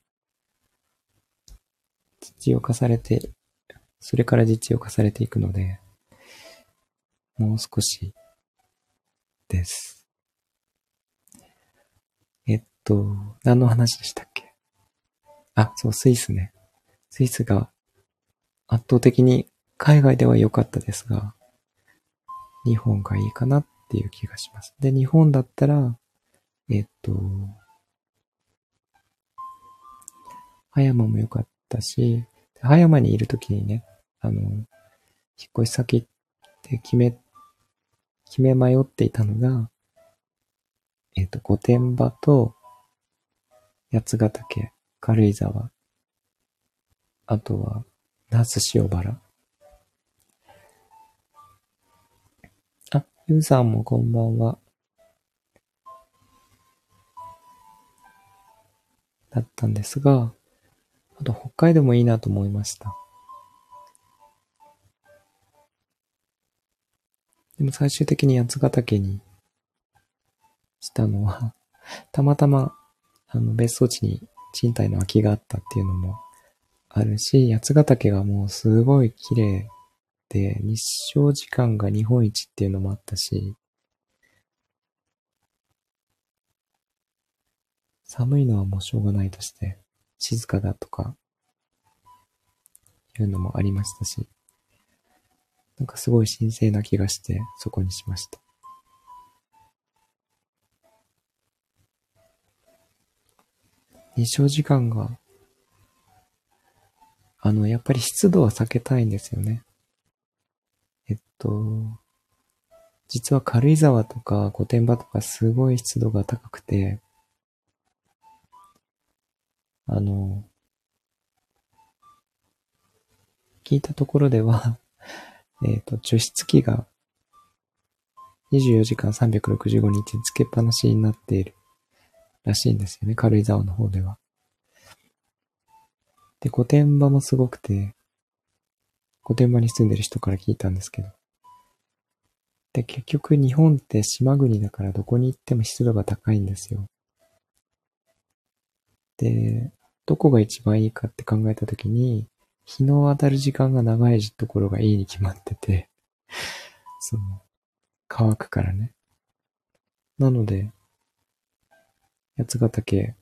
実用化されて、それから実用化されていくので、もう少しです。えっと、何の話でしたっけ？あ、そう、スイスね。スイスが圧倒的に海外では良かったですが、日本がいいかなっていう気がします。で、日本だったら、えっと、葉山も良かったし、葉山にいるときにね、あの、引っ越し先って決め、決め迷っていたのが、えっと、御殿場と、八ヶ岳、軽井沢、あとは、那須塩原。ゆうさんもこんばんは。だったんですが、あと北海道もいいなと思いました。でも最終的に八ヶ岳にしたのは、[laughs] たまたま、あの、別荘地に賃貸の空きがあったっていうのもあるし、八ヶ岳がもうすごい綺麗、日照時間が日本一っていうのもあったし、寒いのはもうしょうがないとして、静かだとか、いうのもありましたし、なんかすごい神聖な気がして、そこにしました。日照時間が、あの、やっぱり湿度は避けたいんですよね。えっと、実は軽井沢とか御殿場とかすごい湿度が高くて、あの、聞いたところでは [laughs] えっと、除湿機が24時間365日つけっぱなしになっているらしいんですよね。軽井沢の方では。で、御殿場もすごくて、御殿場に住んでる人から聞いたんですけど。で、結局日本って島国だからどこに行っても湿度が高いんですよ。で、どこが一番いいかって考えたときに、日の当たる時間が長いところがいいに決まってて、[laughs] その、乾くからね。なので、八ヶ岳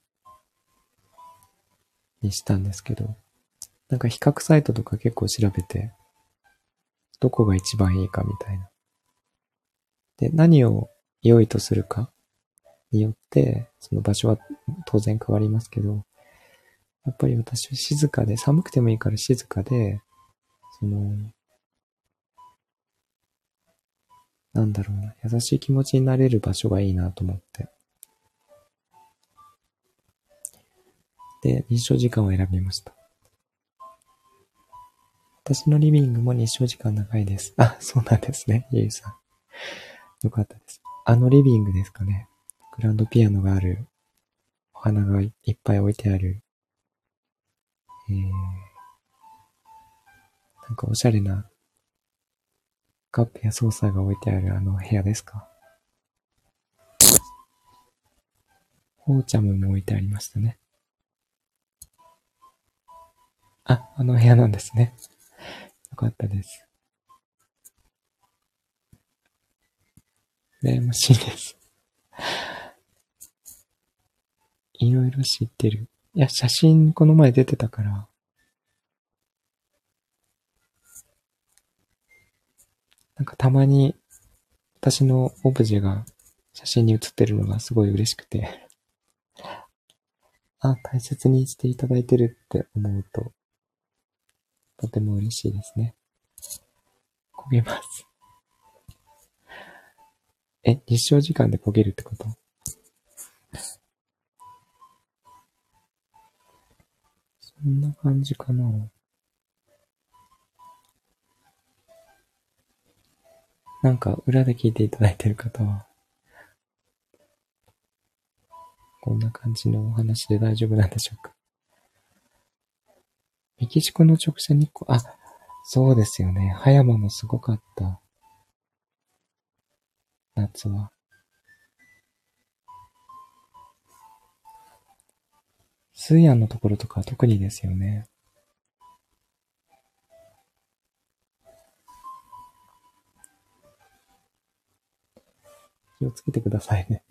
にしたんですけど、なんか比較サイトとか結構調べて、どこが一番いいかみたいな。で、何を良いとするかによって、その場所は当然変わりますけど、やっぱり私は静かで、寒くてもいいから静かで、その、なんだろうな、優しい気持ちになれる場所がいいなと思って。で、日照時間を選びました。私のリビングも日照時間長いです。あ、そうなんですね、ゆうさん。よかったです。あのリビングですかね。グランドピアノがある、お花がいっぱい置いてある、えー、なんかおしゃれなカップやソーサーが置いてあるあの部屋ですか？ホーチャムも置いてありましたね。あ、あの部屋なんですね。よかったです。羨ましいです。いろいろ知ってる。いや、写真この前出てたから。なんかたまに私のオブジェが写真に写ってるのがすごい嬉しくてあ、大切にしていただいてるって思うと、とても嬉しいですね。焦げます。え、日照時間で焦げるってこと？そんな感じかな。なんか裏で聞いていただいてる方は、こんな感じのお話で大丈夫なんでしょうか？メキシコの直射日光、あ、そうですよね。葉山もすごかった。夏は。スーヤンのところとか特にですよね。気をつけてくださいね。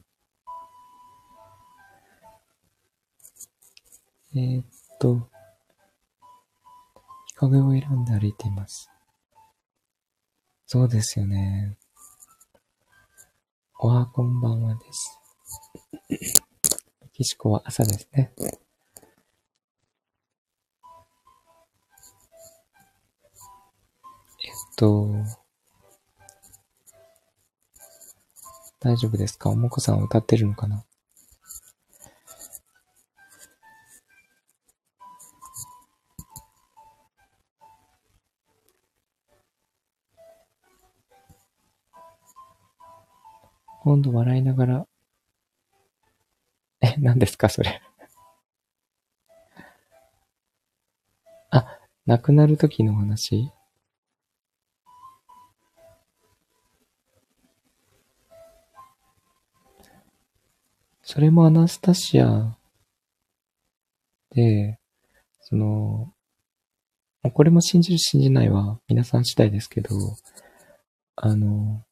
えー、っと、日陰を選んで歩いています。そうですよね。おはこんばんはです。メキシコは朝ですね。えっと、大丈夫ですか？おもこさん歌ってるのかな？今度笑いながら、え、何ですかそれ。あ、亡くなる時の話？それもアナスタシアで、その、これも信じる信じないは皆さん次第ですけど、あの、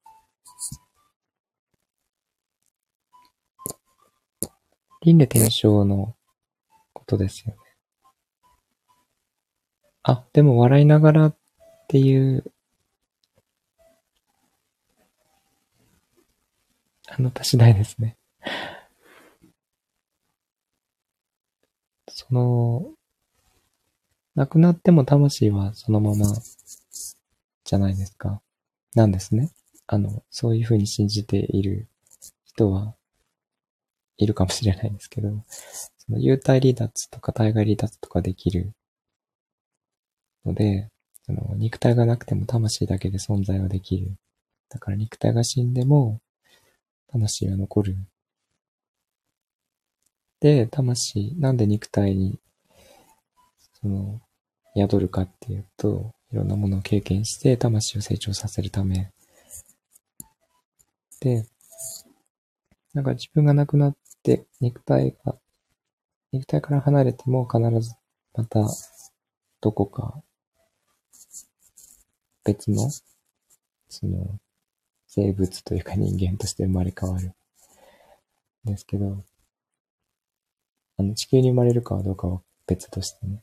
輪廻転生のことですよね。あ、でも笑いながらっていうあなた次第ですね。その、亡くなっても魂はそのままじゃないですか。なんですね。あの、そういうふうに信じている人はいるかもしれないんですけど、その幽体離脱とか体外離脱とかできるので、その肉体がなくても魂だけで存在はできる。だから肉体が死んでも魂は残るで、魂、なんで肉体に、その、宿るかっていうと、いろんなものを経験して、魂を成長させるため。で、なんか自分が亡くなって、肉体が、肉体から離れても必ずまた、どこか、別の、その、生物というか人間として生まれ変わる。ですけど、あの、地球に生まれるかどうかは別としてね。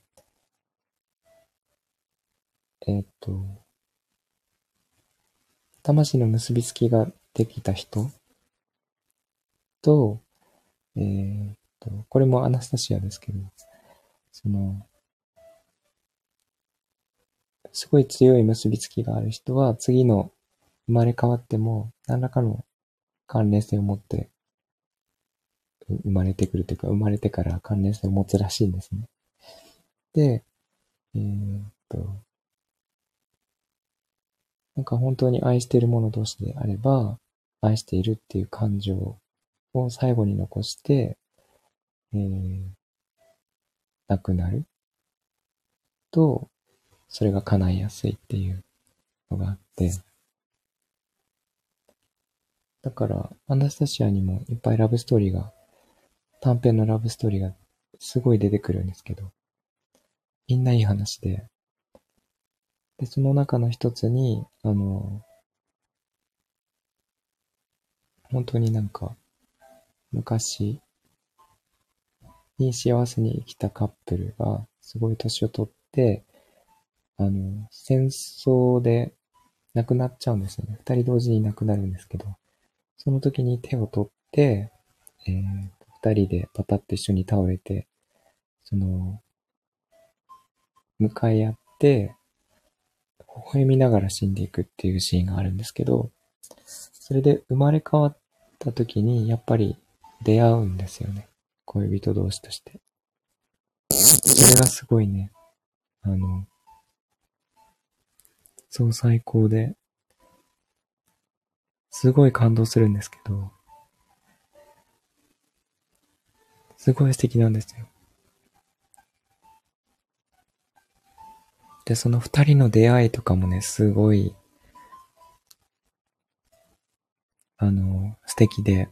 えっ、と、魂の結びつきができた人と、えっ、と、これもアナスタシアですけど、その、すごい強い結びつきがある人は次の生まれ変わっても、何らかの関連性を持って生まれてくるというか、生まれてから関連性を持つらしいんですね。で、えー、っと、なんか本当に愛している者同士であれば、愛しているっていう感情を最後に残して、えー、亡くなると、それが叶いやすいっていうのがあって、だから、アナスタシアにもいっぱいラブストーリーが、短編のラブストーリーがすごい出てくるんですけど、みんないい話で、で、その中の一つに、あの、本当になんか、昔に幸せに生きたカップルが、すごい年を取って、あの、戦争で亡くなっちゃうんですよね。二人同時に亡くなるんですけど、その時に手を取って、えー、二人でパタッと一緒に倒れて、その、向かい合って、微笑みながら死んでいくっていうシーンがあるんですけど、それで生まれ変わった時に、やっぱり出会うんですよね。恋人同士として。それがすごいね、あの、そう最高で、すごい感動するんですけど、すごい素敵なんですよ。で、その二人の出会いとかもね、すごい、あの、素敵で、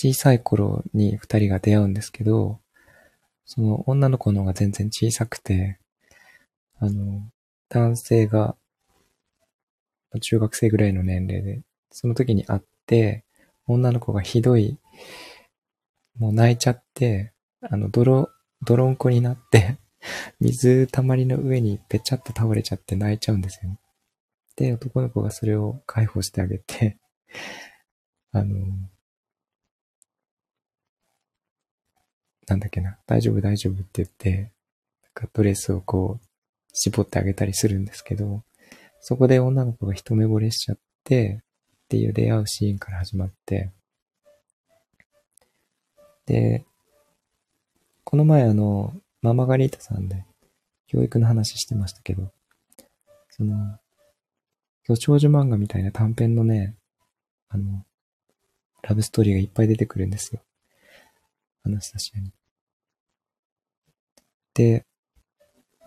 小さい頃に二人が出会うんですけど、その女の子の方が全然小さくて、あの、男性が中学生ぐらいの年齢で、その時に会って、女の子がひどい、もう泣いちゃって、あの、泥、泥んこになって水たまりの上にぺちゃっと倒れちゃって泣いちゃうんですよ。で、男の子がそれを解放してあげてあの、なんだっけな、大丈夫大丈夫って言って、なんかドレスをこう、絞ってあげたりするんですけど、そこで女の子が一目惚れしちゃって、っていう出会うシーンから始まって、で、この前あの、ママガリータさんで教育の話してましたけど、その、少女漫画みたいな短編のね、あの、ラブストーリーがいっぱい出てくるんですよ。アナスタシアに。で、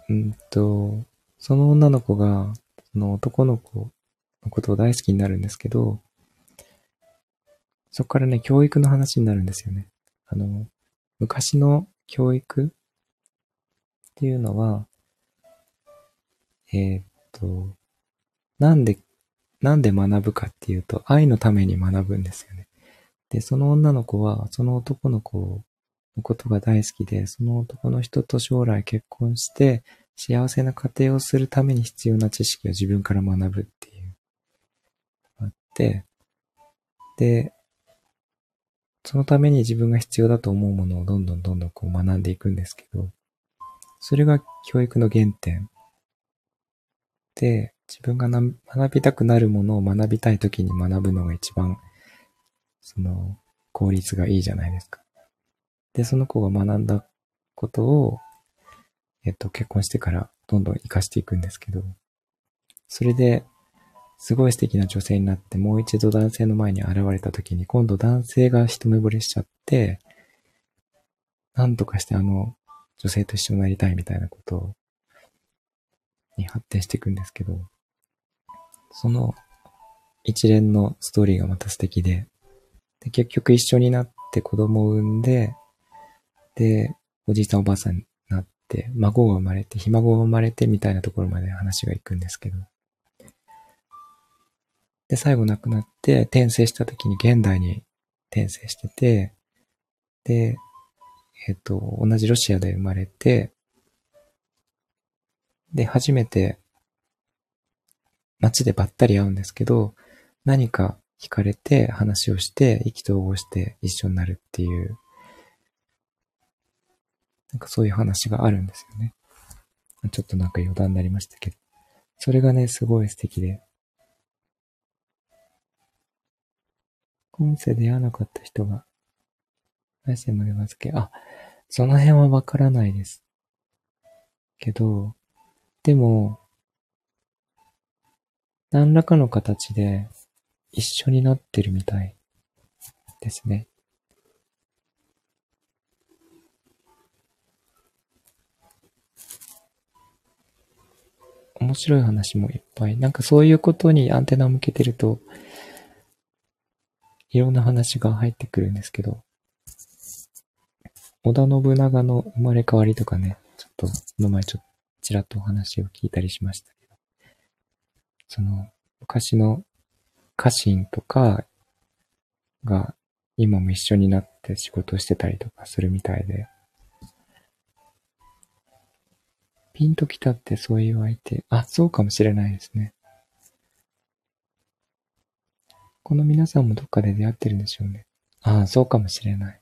うんと、その女の子が、その男の子のことを大好きになるんですけど、そこからね、教育の話になるんですよね。あの、昔の教育っていうのは、えー、っと、なんで、なんで学ぶかっていうと、愛のために学ぶんですよね。で、その女の子は、その男の子のことが大好きで、その男の人と将来結婚して、幸せな家庭をするために必要な知識を自分から学ぶっていう、あって、で、そのために自分が必要だと思うものをどんどんどんどんこう学んでいくんですけど、それが教育の原点。で、自分が学びたくなるものを学びたい時に学ぶのが一番、その、効率がいいじゃないですか。で、その子が学んだことを、えっと、結婚してからどんどん活かしていくんですけど、それで、すごい素敵な女性になって、もう一度男性の前に現れた時に、今度男性が一目惚れしちゃって、なんとかしてあの女性と一緒になりたいみたいなことに発展していくんですけど、その一連のストーリーがまた素敵で、で結局一緒になって子供を産んで、で、おじいさんおばあさんになって、孫が生まれて、ひ孫が生まれてみたいなところまで話が行くんですけど。で、最後亡くなって、転生した時に現代に転生してて、で、えっ、と、同じロシアで生まれて、で、初めて街でばったり会うんですけど、何か惹かれて話をして意気投合して一緒になるっていうなんかそういう話があるんですよね。ちょっとなんか余談になりましたけど。それがね、すごい素敵で。今世で会わなかった人が、来世まで預け、あ、その辺はわからないです。けど、でも、何らかの形で一緒になってるみたいですね。面白い話もいっぱい。なんかそういうことにアンテナを向けてると、いろんな話が入ってくるんですけど、織田信長の生まれ変わりとかね、ちょっと、この前ちょっとちらっとお話を聞いたりしましたけど、その、昔の家臣とかが今も一緒になって仕事してたりとかするみたいで、ピンときたってそういう相手、あ、そうかもしれないですね。この皆さんもどっかで出会ってるんでしょうね。ああ、そうかもしれない。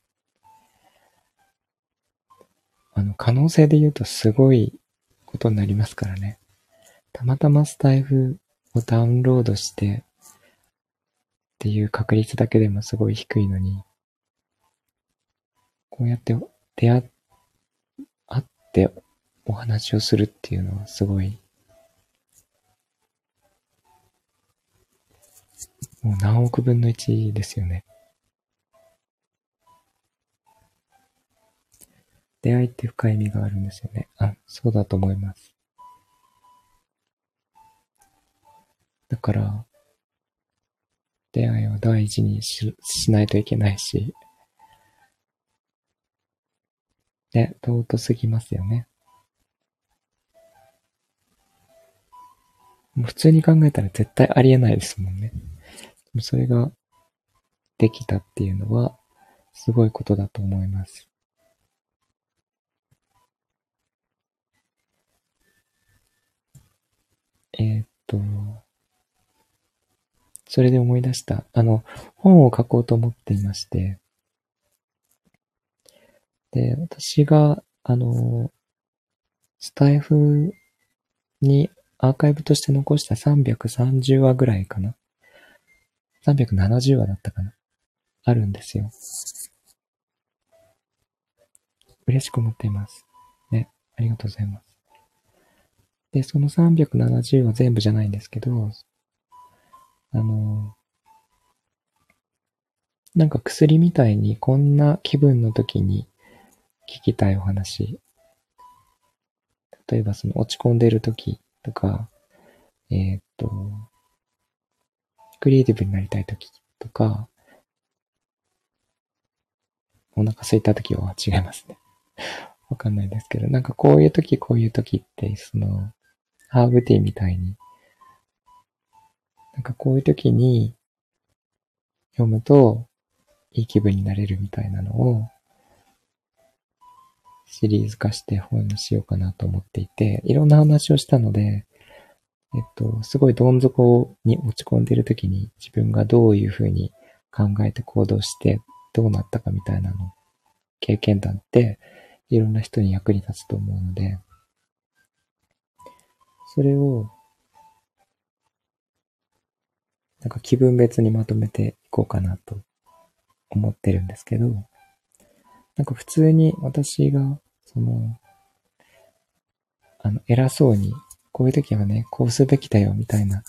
あの、可能性で言うとすごいことになりますからね。たまたまスタイフをダウンロードしてっていう確率だけでもすごい低いのに、こうやって出会ってお話をするっていうのはすごい、もう何億分の一ですよね。出会いって深い意味があるんですよね。あ、そうだと思います。だから、出会いを大事にししないといけないし、ね、尊すぎますよね。普通に考えたら絶対ありえないですもんね。それができたっていうのは、すごいことだと思います。えー、っと、それで思い出した。あの、本を書こうと思っていまして、で、私が、あの、スタイフにアーカイブとして残した330話ぐらいかな。370話だったかな。あるんですよ。嬉しく思っています。ね。ありがとうございます。で、その370は全部じゃないんですけど、あの、なんか薬みたいにこんな気分の時に聞きたいお話。例えばその落ち込んでる時とか、えー、っと、クリエイティブになりたいときとか、お腹空いたときは違いますね。[laughs] わかんないですけど、なんかこういうとき、こういうときって、その、ハーブティーみたいに、なんかこういうときに読むといい気分になれるみたいなのをシリーズ化して本にしようかなと思っていて、いろんな話をしたので、えっと、すごいどん底に落ち込んでいる時に自分がどういうふうに考えて行動してどうなったかみたいなの、経験談っていろんな人に役に立つと思うので、それを、なんか気分別にまとめていこうかなと思ってるんですけど、なんか普通に私が、その、あの、偉そうに、こういう時はね、こうすべきだよ、みたいな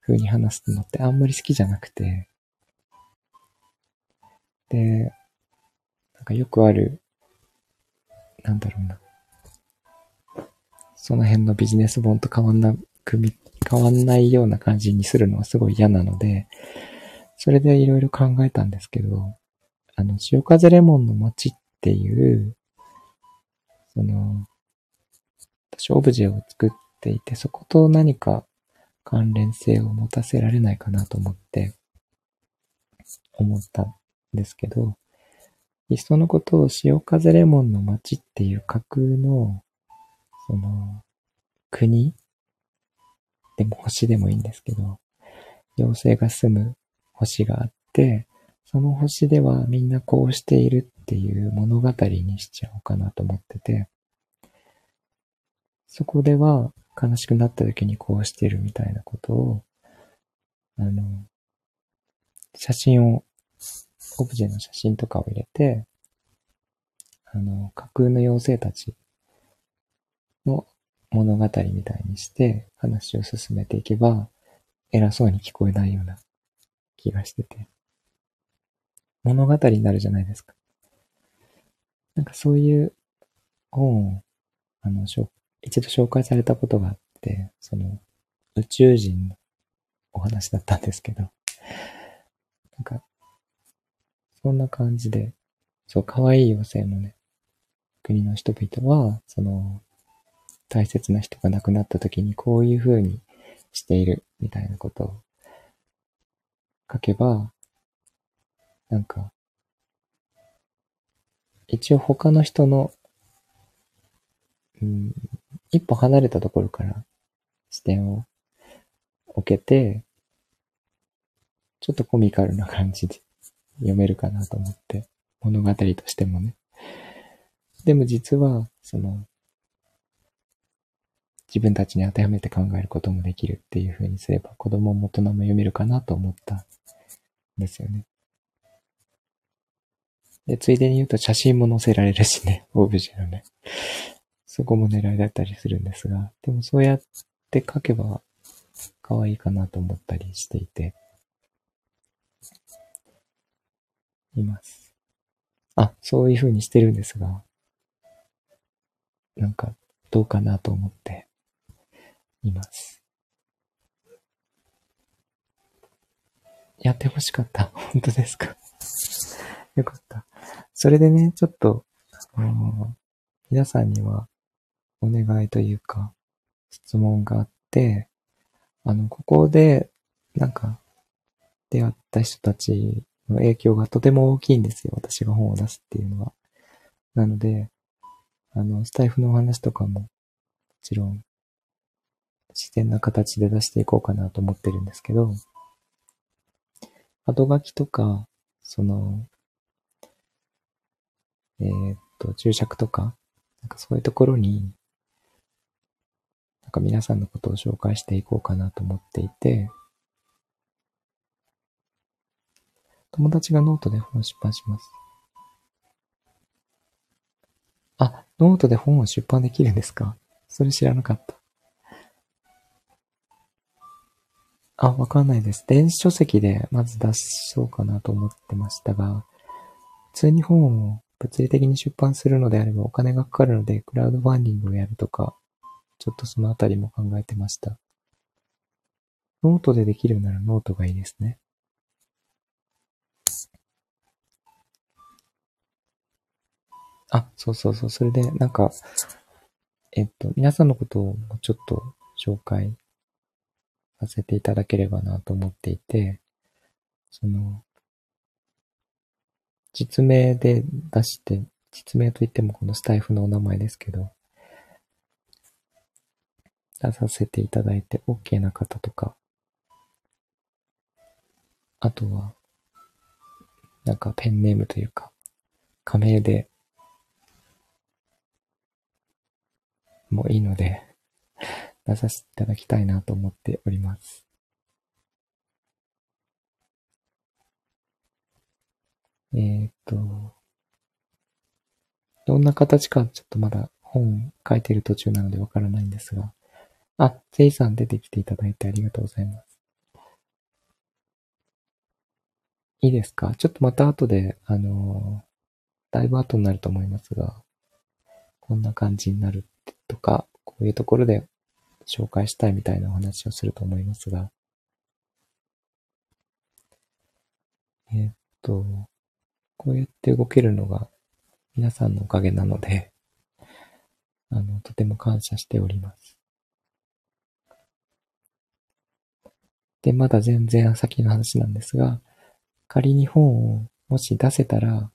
風に話すのってあんまり好きじゃなくて、で、なんかよくある、なんだろうな。その辺のビジネス本と変わんな、組み、変わんないような感じにするのはすごい嫌なので、それでいろいろ考えたんですけど、あの、潮風レモンの街っていう、その、私オブジェを作っていて、そこと何か関連性を持たせられないかなと思って、思ったんですけど、いっそのことを潮風レモンの街っていう架空の、その、国でも星でもいいんですけど、妖精が住む星があって、その星ではみんなこうしているっていう物語にしちゃおうかなと思ってて、そこでは悲しくなった時にこうしてるみたいなことを、あの、写真を、オブジェの写真とかを入れて、あの、架空の妖精たちの物語みたいにして話を進めていけば、偉そうに聞こえないような気がしてて。物語になるじゃないですか。なんかそういう本を、あの、一度紹介されたことがあって、その、宇宙人のお話だったんですけど、なんか、そんな感じで、そう、可愛い妖精のね、国の人々は、その、大切な人が亡くなった時にこういう風にしているみたいなことを書けば、なんか、一応他の人の、うん、一歩離れたところから視点を置けて、ちょっとコミカルな感じで読めるかなと思って、物語としてもね。でも実は、その、自分たちに当てはめて考えることもできるっていう風にすれば、子供も大人も読めるかなと思ったんですよね。で、ついでに言うと写真も載せられるしね、[laughs] オブジェのね。そこも狙いだったりするんですが、でもそうやって書けば可愛いかなと思ったりしていて、います。あ、そういう風にしてるんですが、なんかどうかなと思っています。やってほしかった。[laughs] 本当ですか？よかった。それでね、ちょっと、あの皆さんにはお願いというか、質問があって、あの、ここで、なんか、出会った人たちの影響がとても大きいんですよ。私が本を出すっていうのは。なので、あの、スタイフのお話とかも、もちろん、自然な形で出していこうかなと思ってるんですけど、後書きとか、その、えー、っと、注釈とか、なんかそういうところに、なんか皆さんのことを紹介していこうかなと思っていて、友達がノートで本を出版します。あ、ノートで本を出版できるんですか？それ知らなかった。あ、わかんないです。電子書籍でまず出そうかなと思ってましたが、普通に本を物理的に出版するのであればお金がかかるので、クラウドファンディングをやるとか、ちょっとそのあたりも考えてました。ノートでできるならノートがいいですね。あ、そうそうそう。それで、なんか、えっと、皆さんのことをもうちょっと紹介させていただければなと思っていて、その、実名で出して、実名といってもこのスタイフのお名前ですけど、出させていただいて OK な方とか、あとは、なんかペンネームというか、仮名でもういいので、[laughs] 出させていただきたいなと思っております。えー、っと、どんな形かちょっとまだ本書いてる途中なのでわからないんですが、あ、せいさん出てきていただいてありがとうございます。いいですか？ちょっとまた後で、あのだいぶ後になると思いますが、こんな感じになるとか、こういうところで紹介したいみたいなお話をすると思いますが、え、っと、こうやって動けるのが皆さんのおかげなので、あの、とても感謝しております。で、まだ全然先の話なんですが、仮に本をもし出せたら、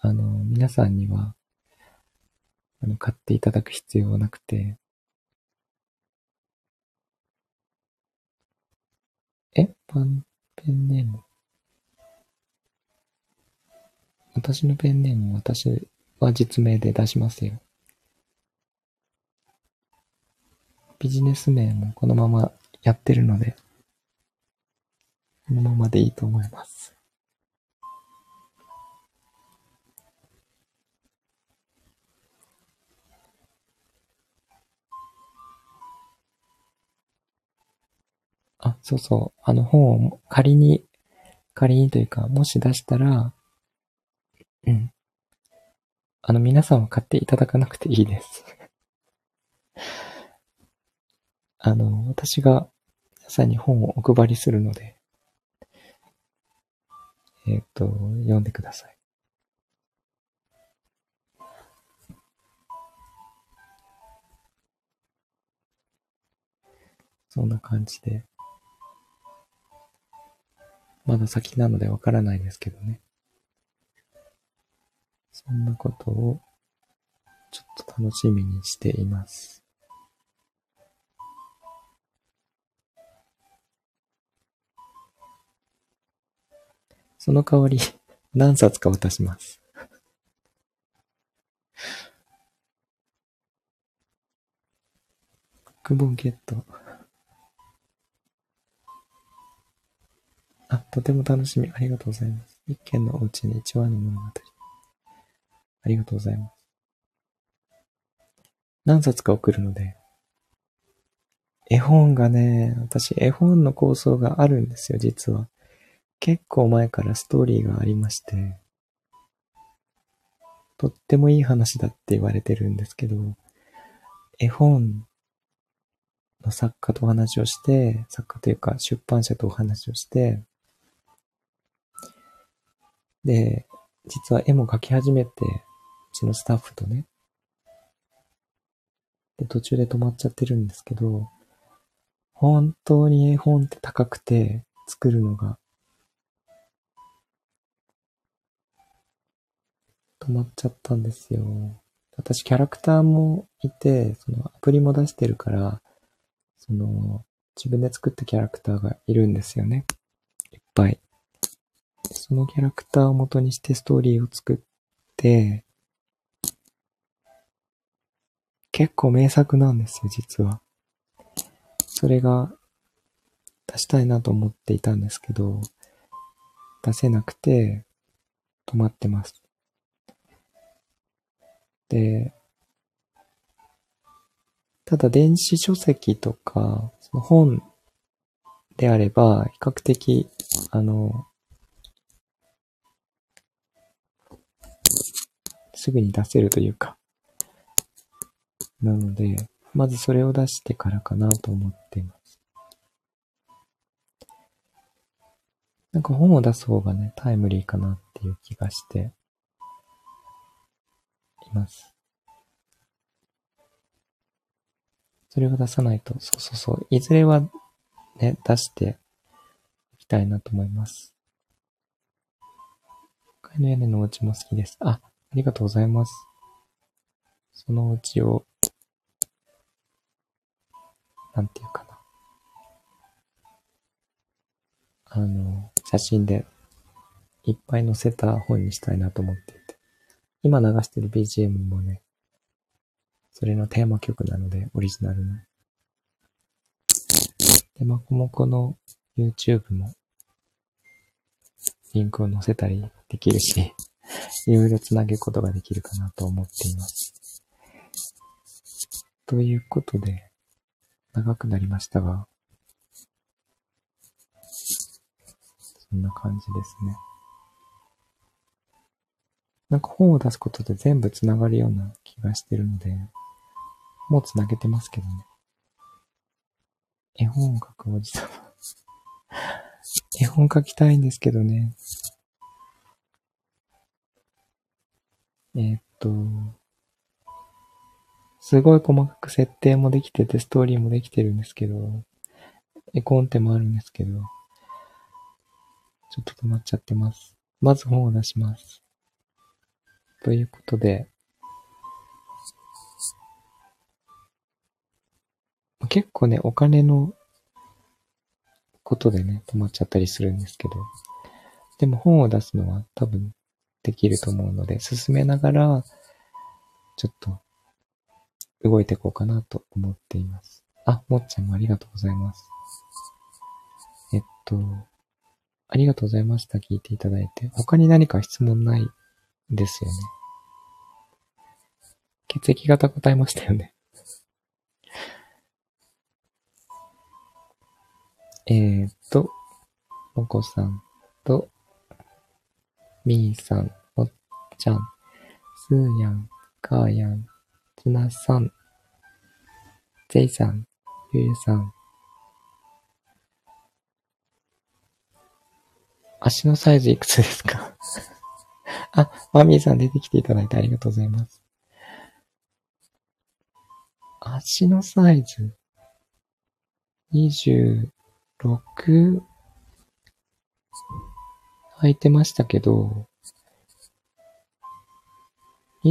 あの、皆さんにはあの、買っていただく必要はなくて、え？パン、ペンネーム？私のペンネーム私は実名で出しますよ。ビジネス名もこのままやってるので、このままでいいと思います。あ、そうそう。あの本を仮に、仮にというか、もし出したら、うんあの、皆さんは買っていただかなくていいです [laughs] あの、私が皆さんに本をお配りするので、えっ、ー、と、読んでください。そんな感じで。まだ先なのでわからないですけどね。そんなことをちょっと楽しみにしています。その代わり [laughs] 何冊か渡します。クボンゲット。あ、とても楽しみ。ありがとうございます。一軒のお家に一話の物語。ありがとうございます。何冊か送るので。絵本がね、私絵本の構想があるんですよ、実は。結構前からストーリーがありまして。とってもいい話だって言われてるんですけど、絵本の作家とお話をして、作家というか出版社とお話をして、で、実は絵も描き始めて、うちのスタッフとね。で、途中で止まっちゃってるんですけど、本当に絵本って高くて作るのが。止まっちゃったんですよ。私キャラクターもいて、そのアプリも出してるから、その自分で作ったキャラクターがいるんですよね。いっぱい。そのキャラクターを元にしてストーリーを作って、結構名作なんですよ、実は。それが出したいなと思っていたんですけど、出せなくて止まってます。で、ただ電子書籍とか、その本であれば、比較的、あの、すぐに出せるというか。なので、まずそれを出してからかなと思っています。なんか本を出す方がね、タイムリーかなっていう気がしています。それを出さないと、そうそうそう、いずれはね、出していきたいなと思います。階の屋根のお家も好きです。あ、ありがとうございます。そのうちを、なんていうかな。あの、写真でいっぱい載せた本にしたいなと思っていて。今流してる BGM もね、それのテーマ曲なので、オリジナルの。で、まこもこの YouTube も、リンクを載せたりできるし、[laughs] いろいろつなげることができるかなと思っています。ということで、長くなりましたが、そんな感じですね。なんか本を出すことで全部つながるような気がしてるので、もうつなげてますけどね。絵本を描くおじさま [laughs] 絵本描きたいんですけどね。えー、っと、すごい細かく設定もできてて、ストーリーもできてるんですけど、絵コンテもあるんですけど、ちょっと止まっちゃってます。まず本を出します。ということで、結構ね、お金のことでね、止まっちゃったりするんですけど、でも本を出すのは多分できると思うので、進めながら、ちょっと動いていこうかなと思っています。あ、もっちゃんもありがとうございます。えっと、ありがとうございました。聞いていただいて。他に何か質問ないですよね。血液型答えましたよね。[laughs] えっと、もこさんと、みーさん、おっちゃん、すーやん、かーやん、つなさん、ぜいさん、ゆうさん。足のサイズいくつですか？[laughs] あ、マミーさん出てきていただいてありがとうございます。足のサイズ。26履いてましたけど、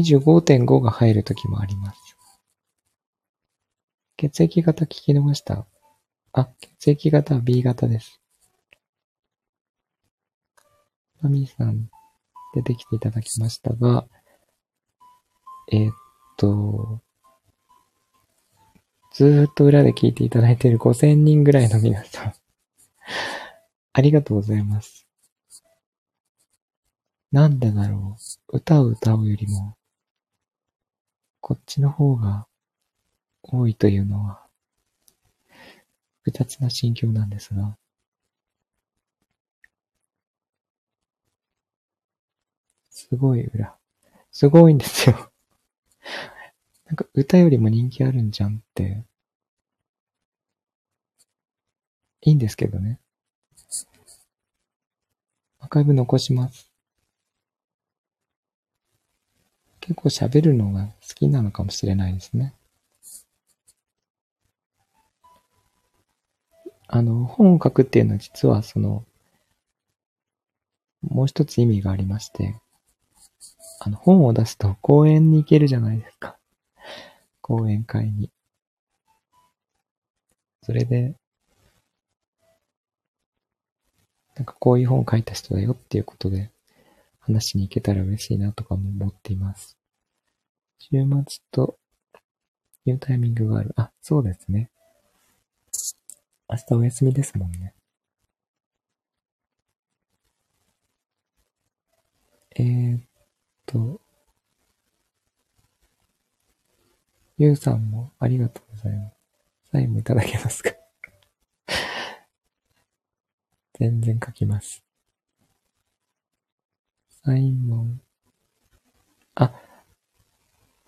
25.5が入るときもあります。血液型聞き逃した？あ、血液型は B 型です。マミさん、出てきていただきましたが、えー、っと、ずーっと裏で聞いていただいている5000人ぐらいの皆さんありがとうございます。なんでだろう？歌を歌うよりも、こっちの方が多いというのは、複雑な心境なんですが、すごい裏。すごいんですよなんか歌よりも人気あるんじゃんって、いいんですけどね。アーカイブ残します。結構喋るのが好きなのかもしれないですね。あの、本を書くっていうのは実はその、もう一つ意味がありまして、あの、本を出すと [laughs] 講演に行けるじゃないですか。講演会に。それで、なんかこういう本を書いた人だよっていうことで話しに行けたら嬉しいなとかも思っています。週末というタイミングがある。あ、そうですね。明日お休みですもんね。えー、っと、ゆうさんもありがとうございます。サインもいただけますか？全然書きます。サインも、あ、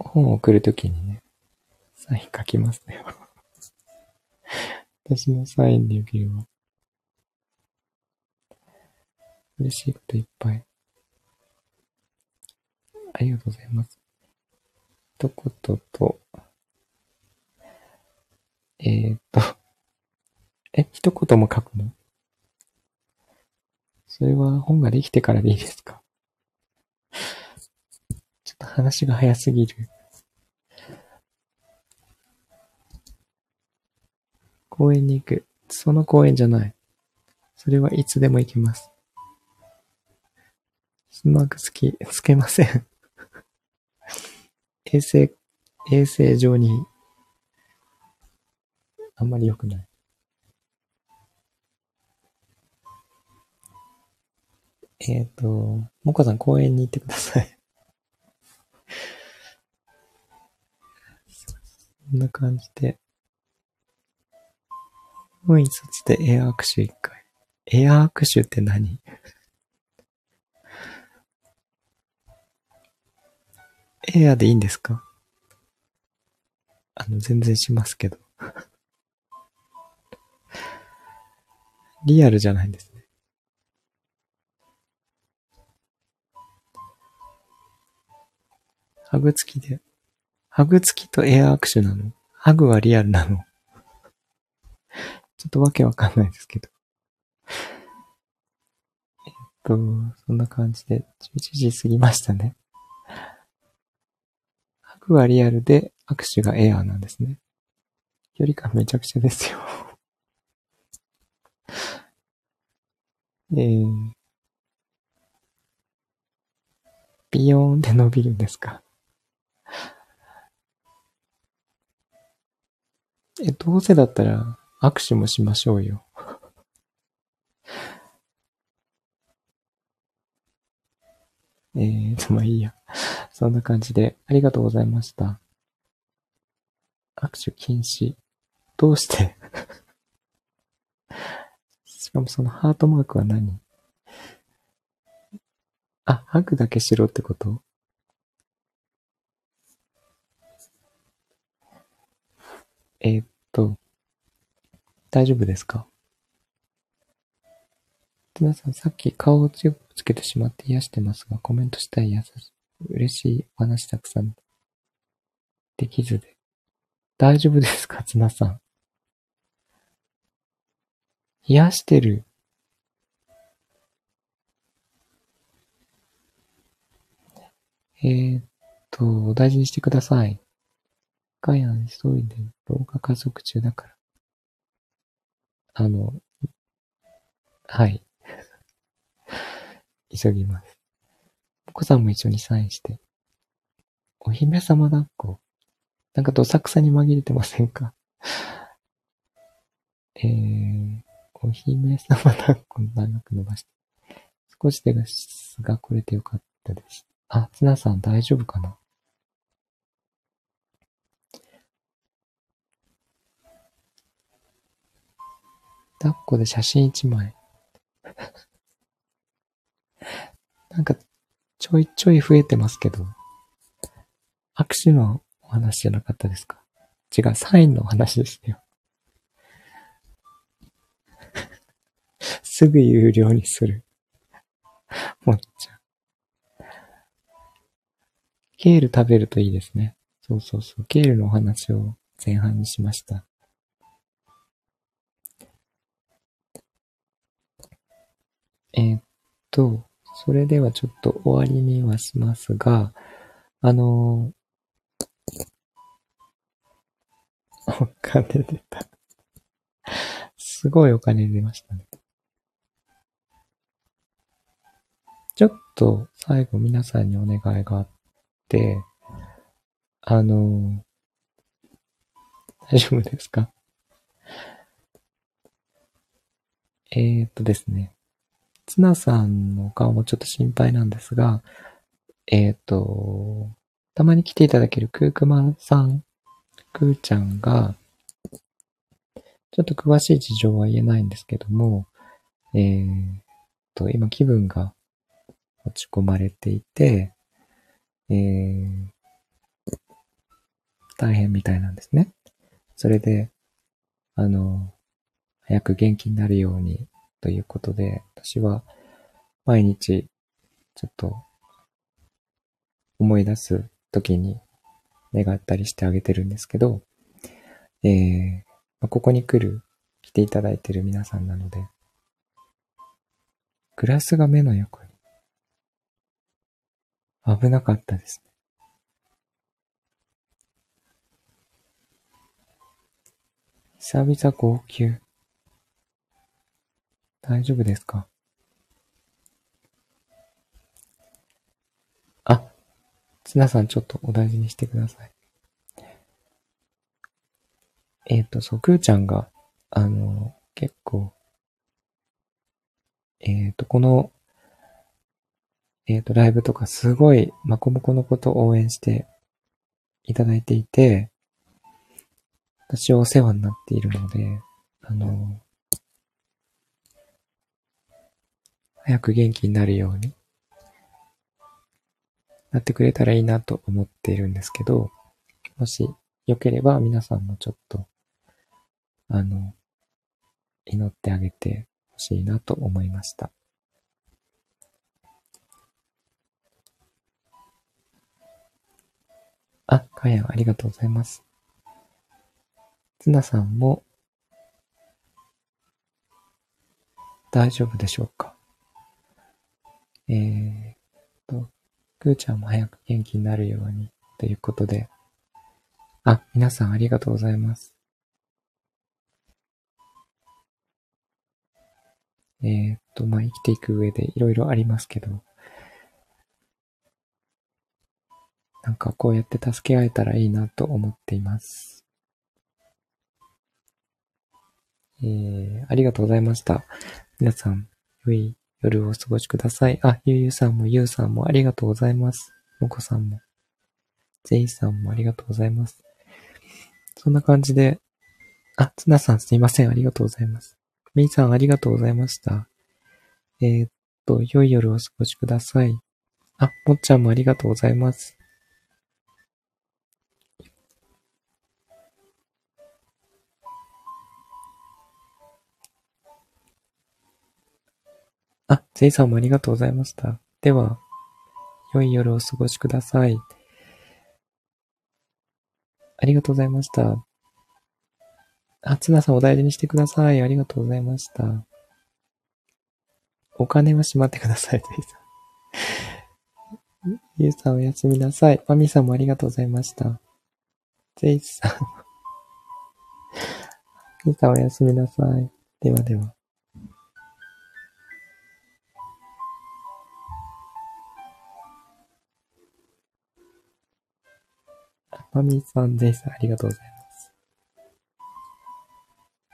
本を送るときにね、サイン書きますよ [laughs] 私のサインでよければ。嬉しいこといっぱい。ありがとうございます。一言と、えー、っと、え、一言も書くの？それは本ができてからでいいですか？話が早すぎる。公園に行く。その公園じゃない。それはいつでも行けます。スマークつき、つけません [laughs] 衛生、衛生上に、あんまり良くない。えっ、ー、と、もこさん公園に行ってくださいこんな感じで。本一冊でエア握手一回。エア握手って何？エアでいいんですか？あの、全然しますけど。リアルじゃないんですね。ハグ付きで。ハグ付きとエア握手なの？ハグはリアルなの？ちょっとわけわかんないですけど。えっと、そんな感じで、11時過ぎましたね。ハグはリアルで、握手がエアーなんですね。距離感めちゃくちゃですよ [laughs] えー、ビヨーンって伸びるんですか？え、どうせだったら握手もしましょうよ。[laughs] えーと、まあいいや。そんな感じで、ありがとうございました。握手禁止。どうして？[laughs] しかもそのハートマークは何？あ、ハグだけしろってこと？えー、っと、大丈夫ですか？皆さん、さっき顔を強くつけてしまって癒してますが、コメントしたい優しい、嬉しいお話たくさんできずで。大丈夫ですか？綱さん。癒してる。えー、っと、大事にしてください。かやん、急いで、老化加速中だから。あの、はい。[laughs] 急ぎます。お子さんも一緒にサインして。お姫様抱っこ。なんかどさくさに紛れてませんか？えー、お姫様抱っこ長く伸ばして。少しでがこれてよかったです。あ、ツナさん大丈夫かな？抱っこで写真一枚。[laughs] なんか、ちょいちょい増えてますけど、握手のお話じゃなかったですか？違う、サインのお話でしたよ。[laughs] すぐ有料にする。もっちゃん。ケール食べるといいですね。そうそうそう。ケールのお話を前半にしました。えー、っと、それではちょっと終わりにはしますが、あの [laughs] お金出た。すごいお金出ましたね。ちょっと最後皆さんにお願いがあって、あの大丈夫ですか？えー、っとですね。ツナさんの顔もちょっと心配なんですが、えっ、ー、と、たまに来ていただけるクークマンさん、クーちゃんが、ちょっと詳しい事情は言えないんですけども、えっ、ー、と、今気分が落ち込まれていて、えー、大変みたいなんですね。それで、あの、早く元気になるようにということで、私は毎日ちょっと思い出す時に願ったりしてあげてるんですけど、えー、ここに来る、来ていただいてる皆さんなので、グラスが目の横に。危なかったですね。久々号泣。大丈夫ですか？あ、ツナさんちょっとお大事にしてください。えっ、ー、と、そう、くーちゃんが、あの、結構、えっ、ー、と、この、えっ、ー、と、ライブとかすごい、まこもこのことを応援していただいていて、私はお世話になっているので、あの、早く元気になるようになってくれたらいいなと思っているんですけど、もしよければ皆さんもちょっと、あの、祈ってあげてほしいなと思いました。あ、かやんありがとうございます。つなさんも大丈夫でしょうか？えー、っと、くーちゃんも早く元気になるようにということで、あ、皆さんありがとうございます。えー、っと、まあ、生きていく上でいろいろありますけど、なんかこうやって助け合えたらいいなと思っています。えー、ありがとうございました。皆さん、良い夜をお過ごしください。あ、ゆうゆうさんもゆうさんもありがとうございます。もこさんも。ゼイさんもありがとうございます。そんな感じで、あ、つなさんすいません。ありがとうございます。みいさんありがとうございました。えー、っと、良い夜をお過ごしください。あ、もっちゃんもありがとうございます。あ、ゼイさんもありがとうございました。では、良い夜をお過ごしください。ありがとうございました。あ、ツナさんお大事にしてください。ありがとうございました。お金はしまってください、ゼイさん。ゆうさんおやすみなさい。マミさんもありがとうございました。ゼイさん。ゆうさんおやすみなさい。ではでは。マミさんです。ありがとうございます。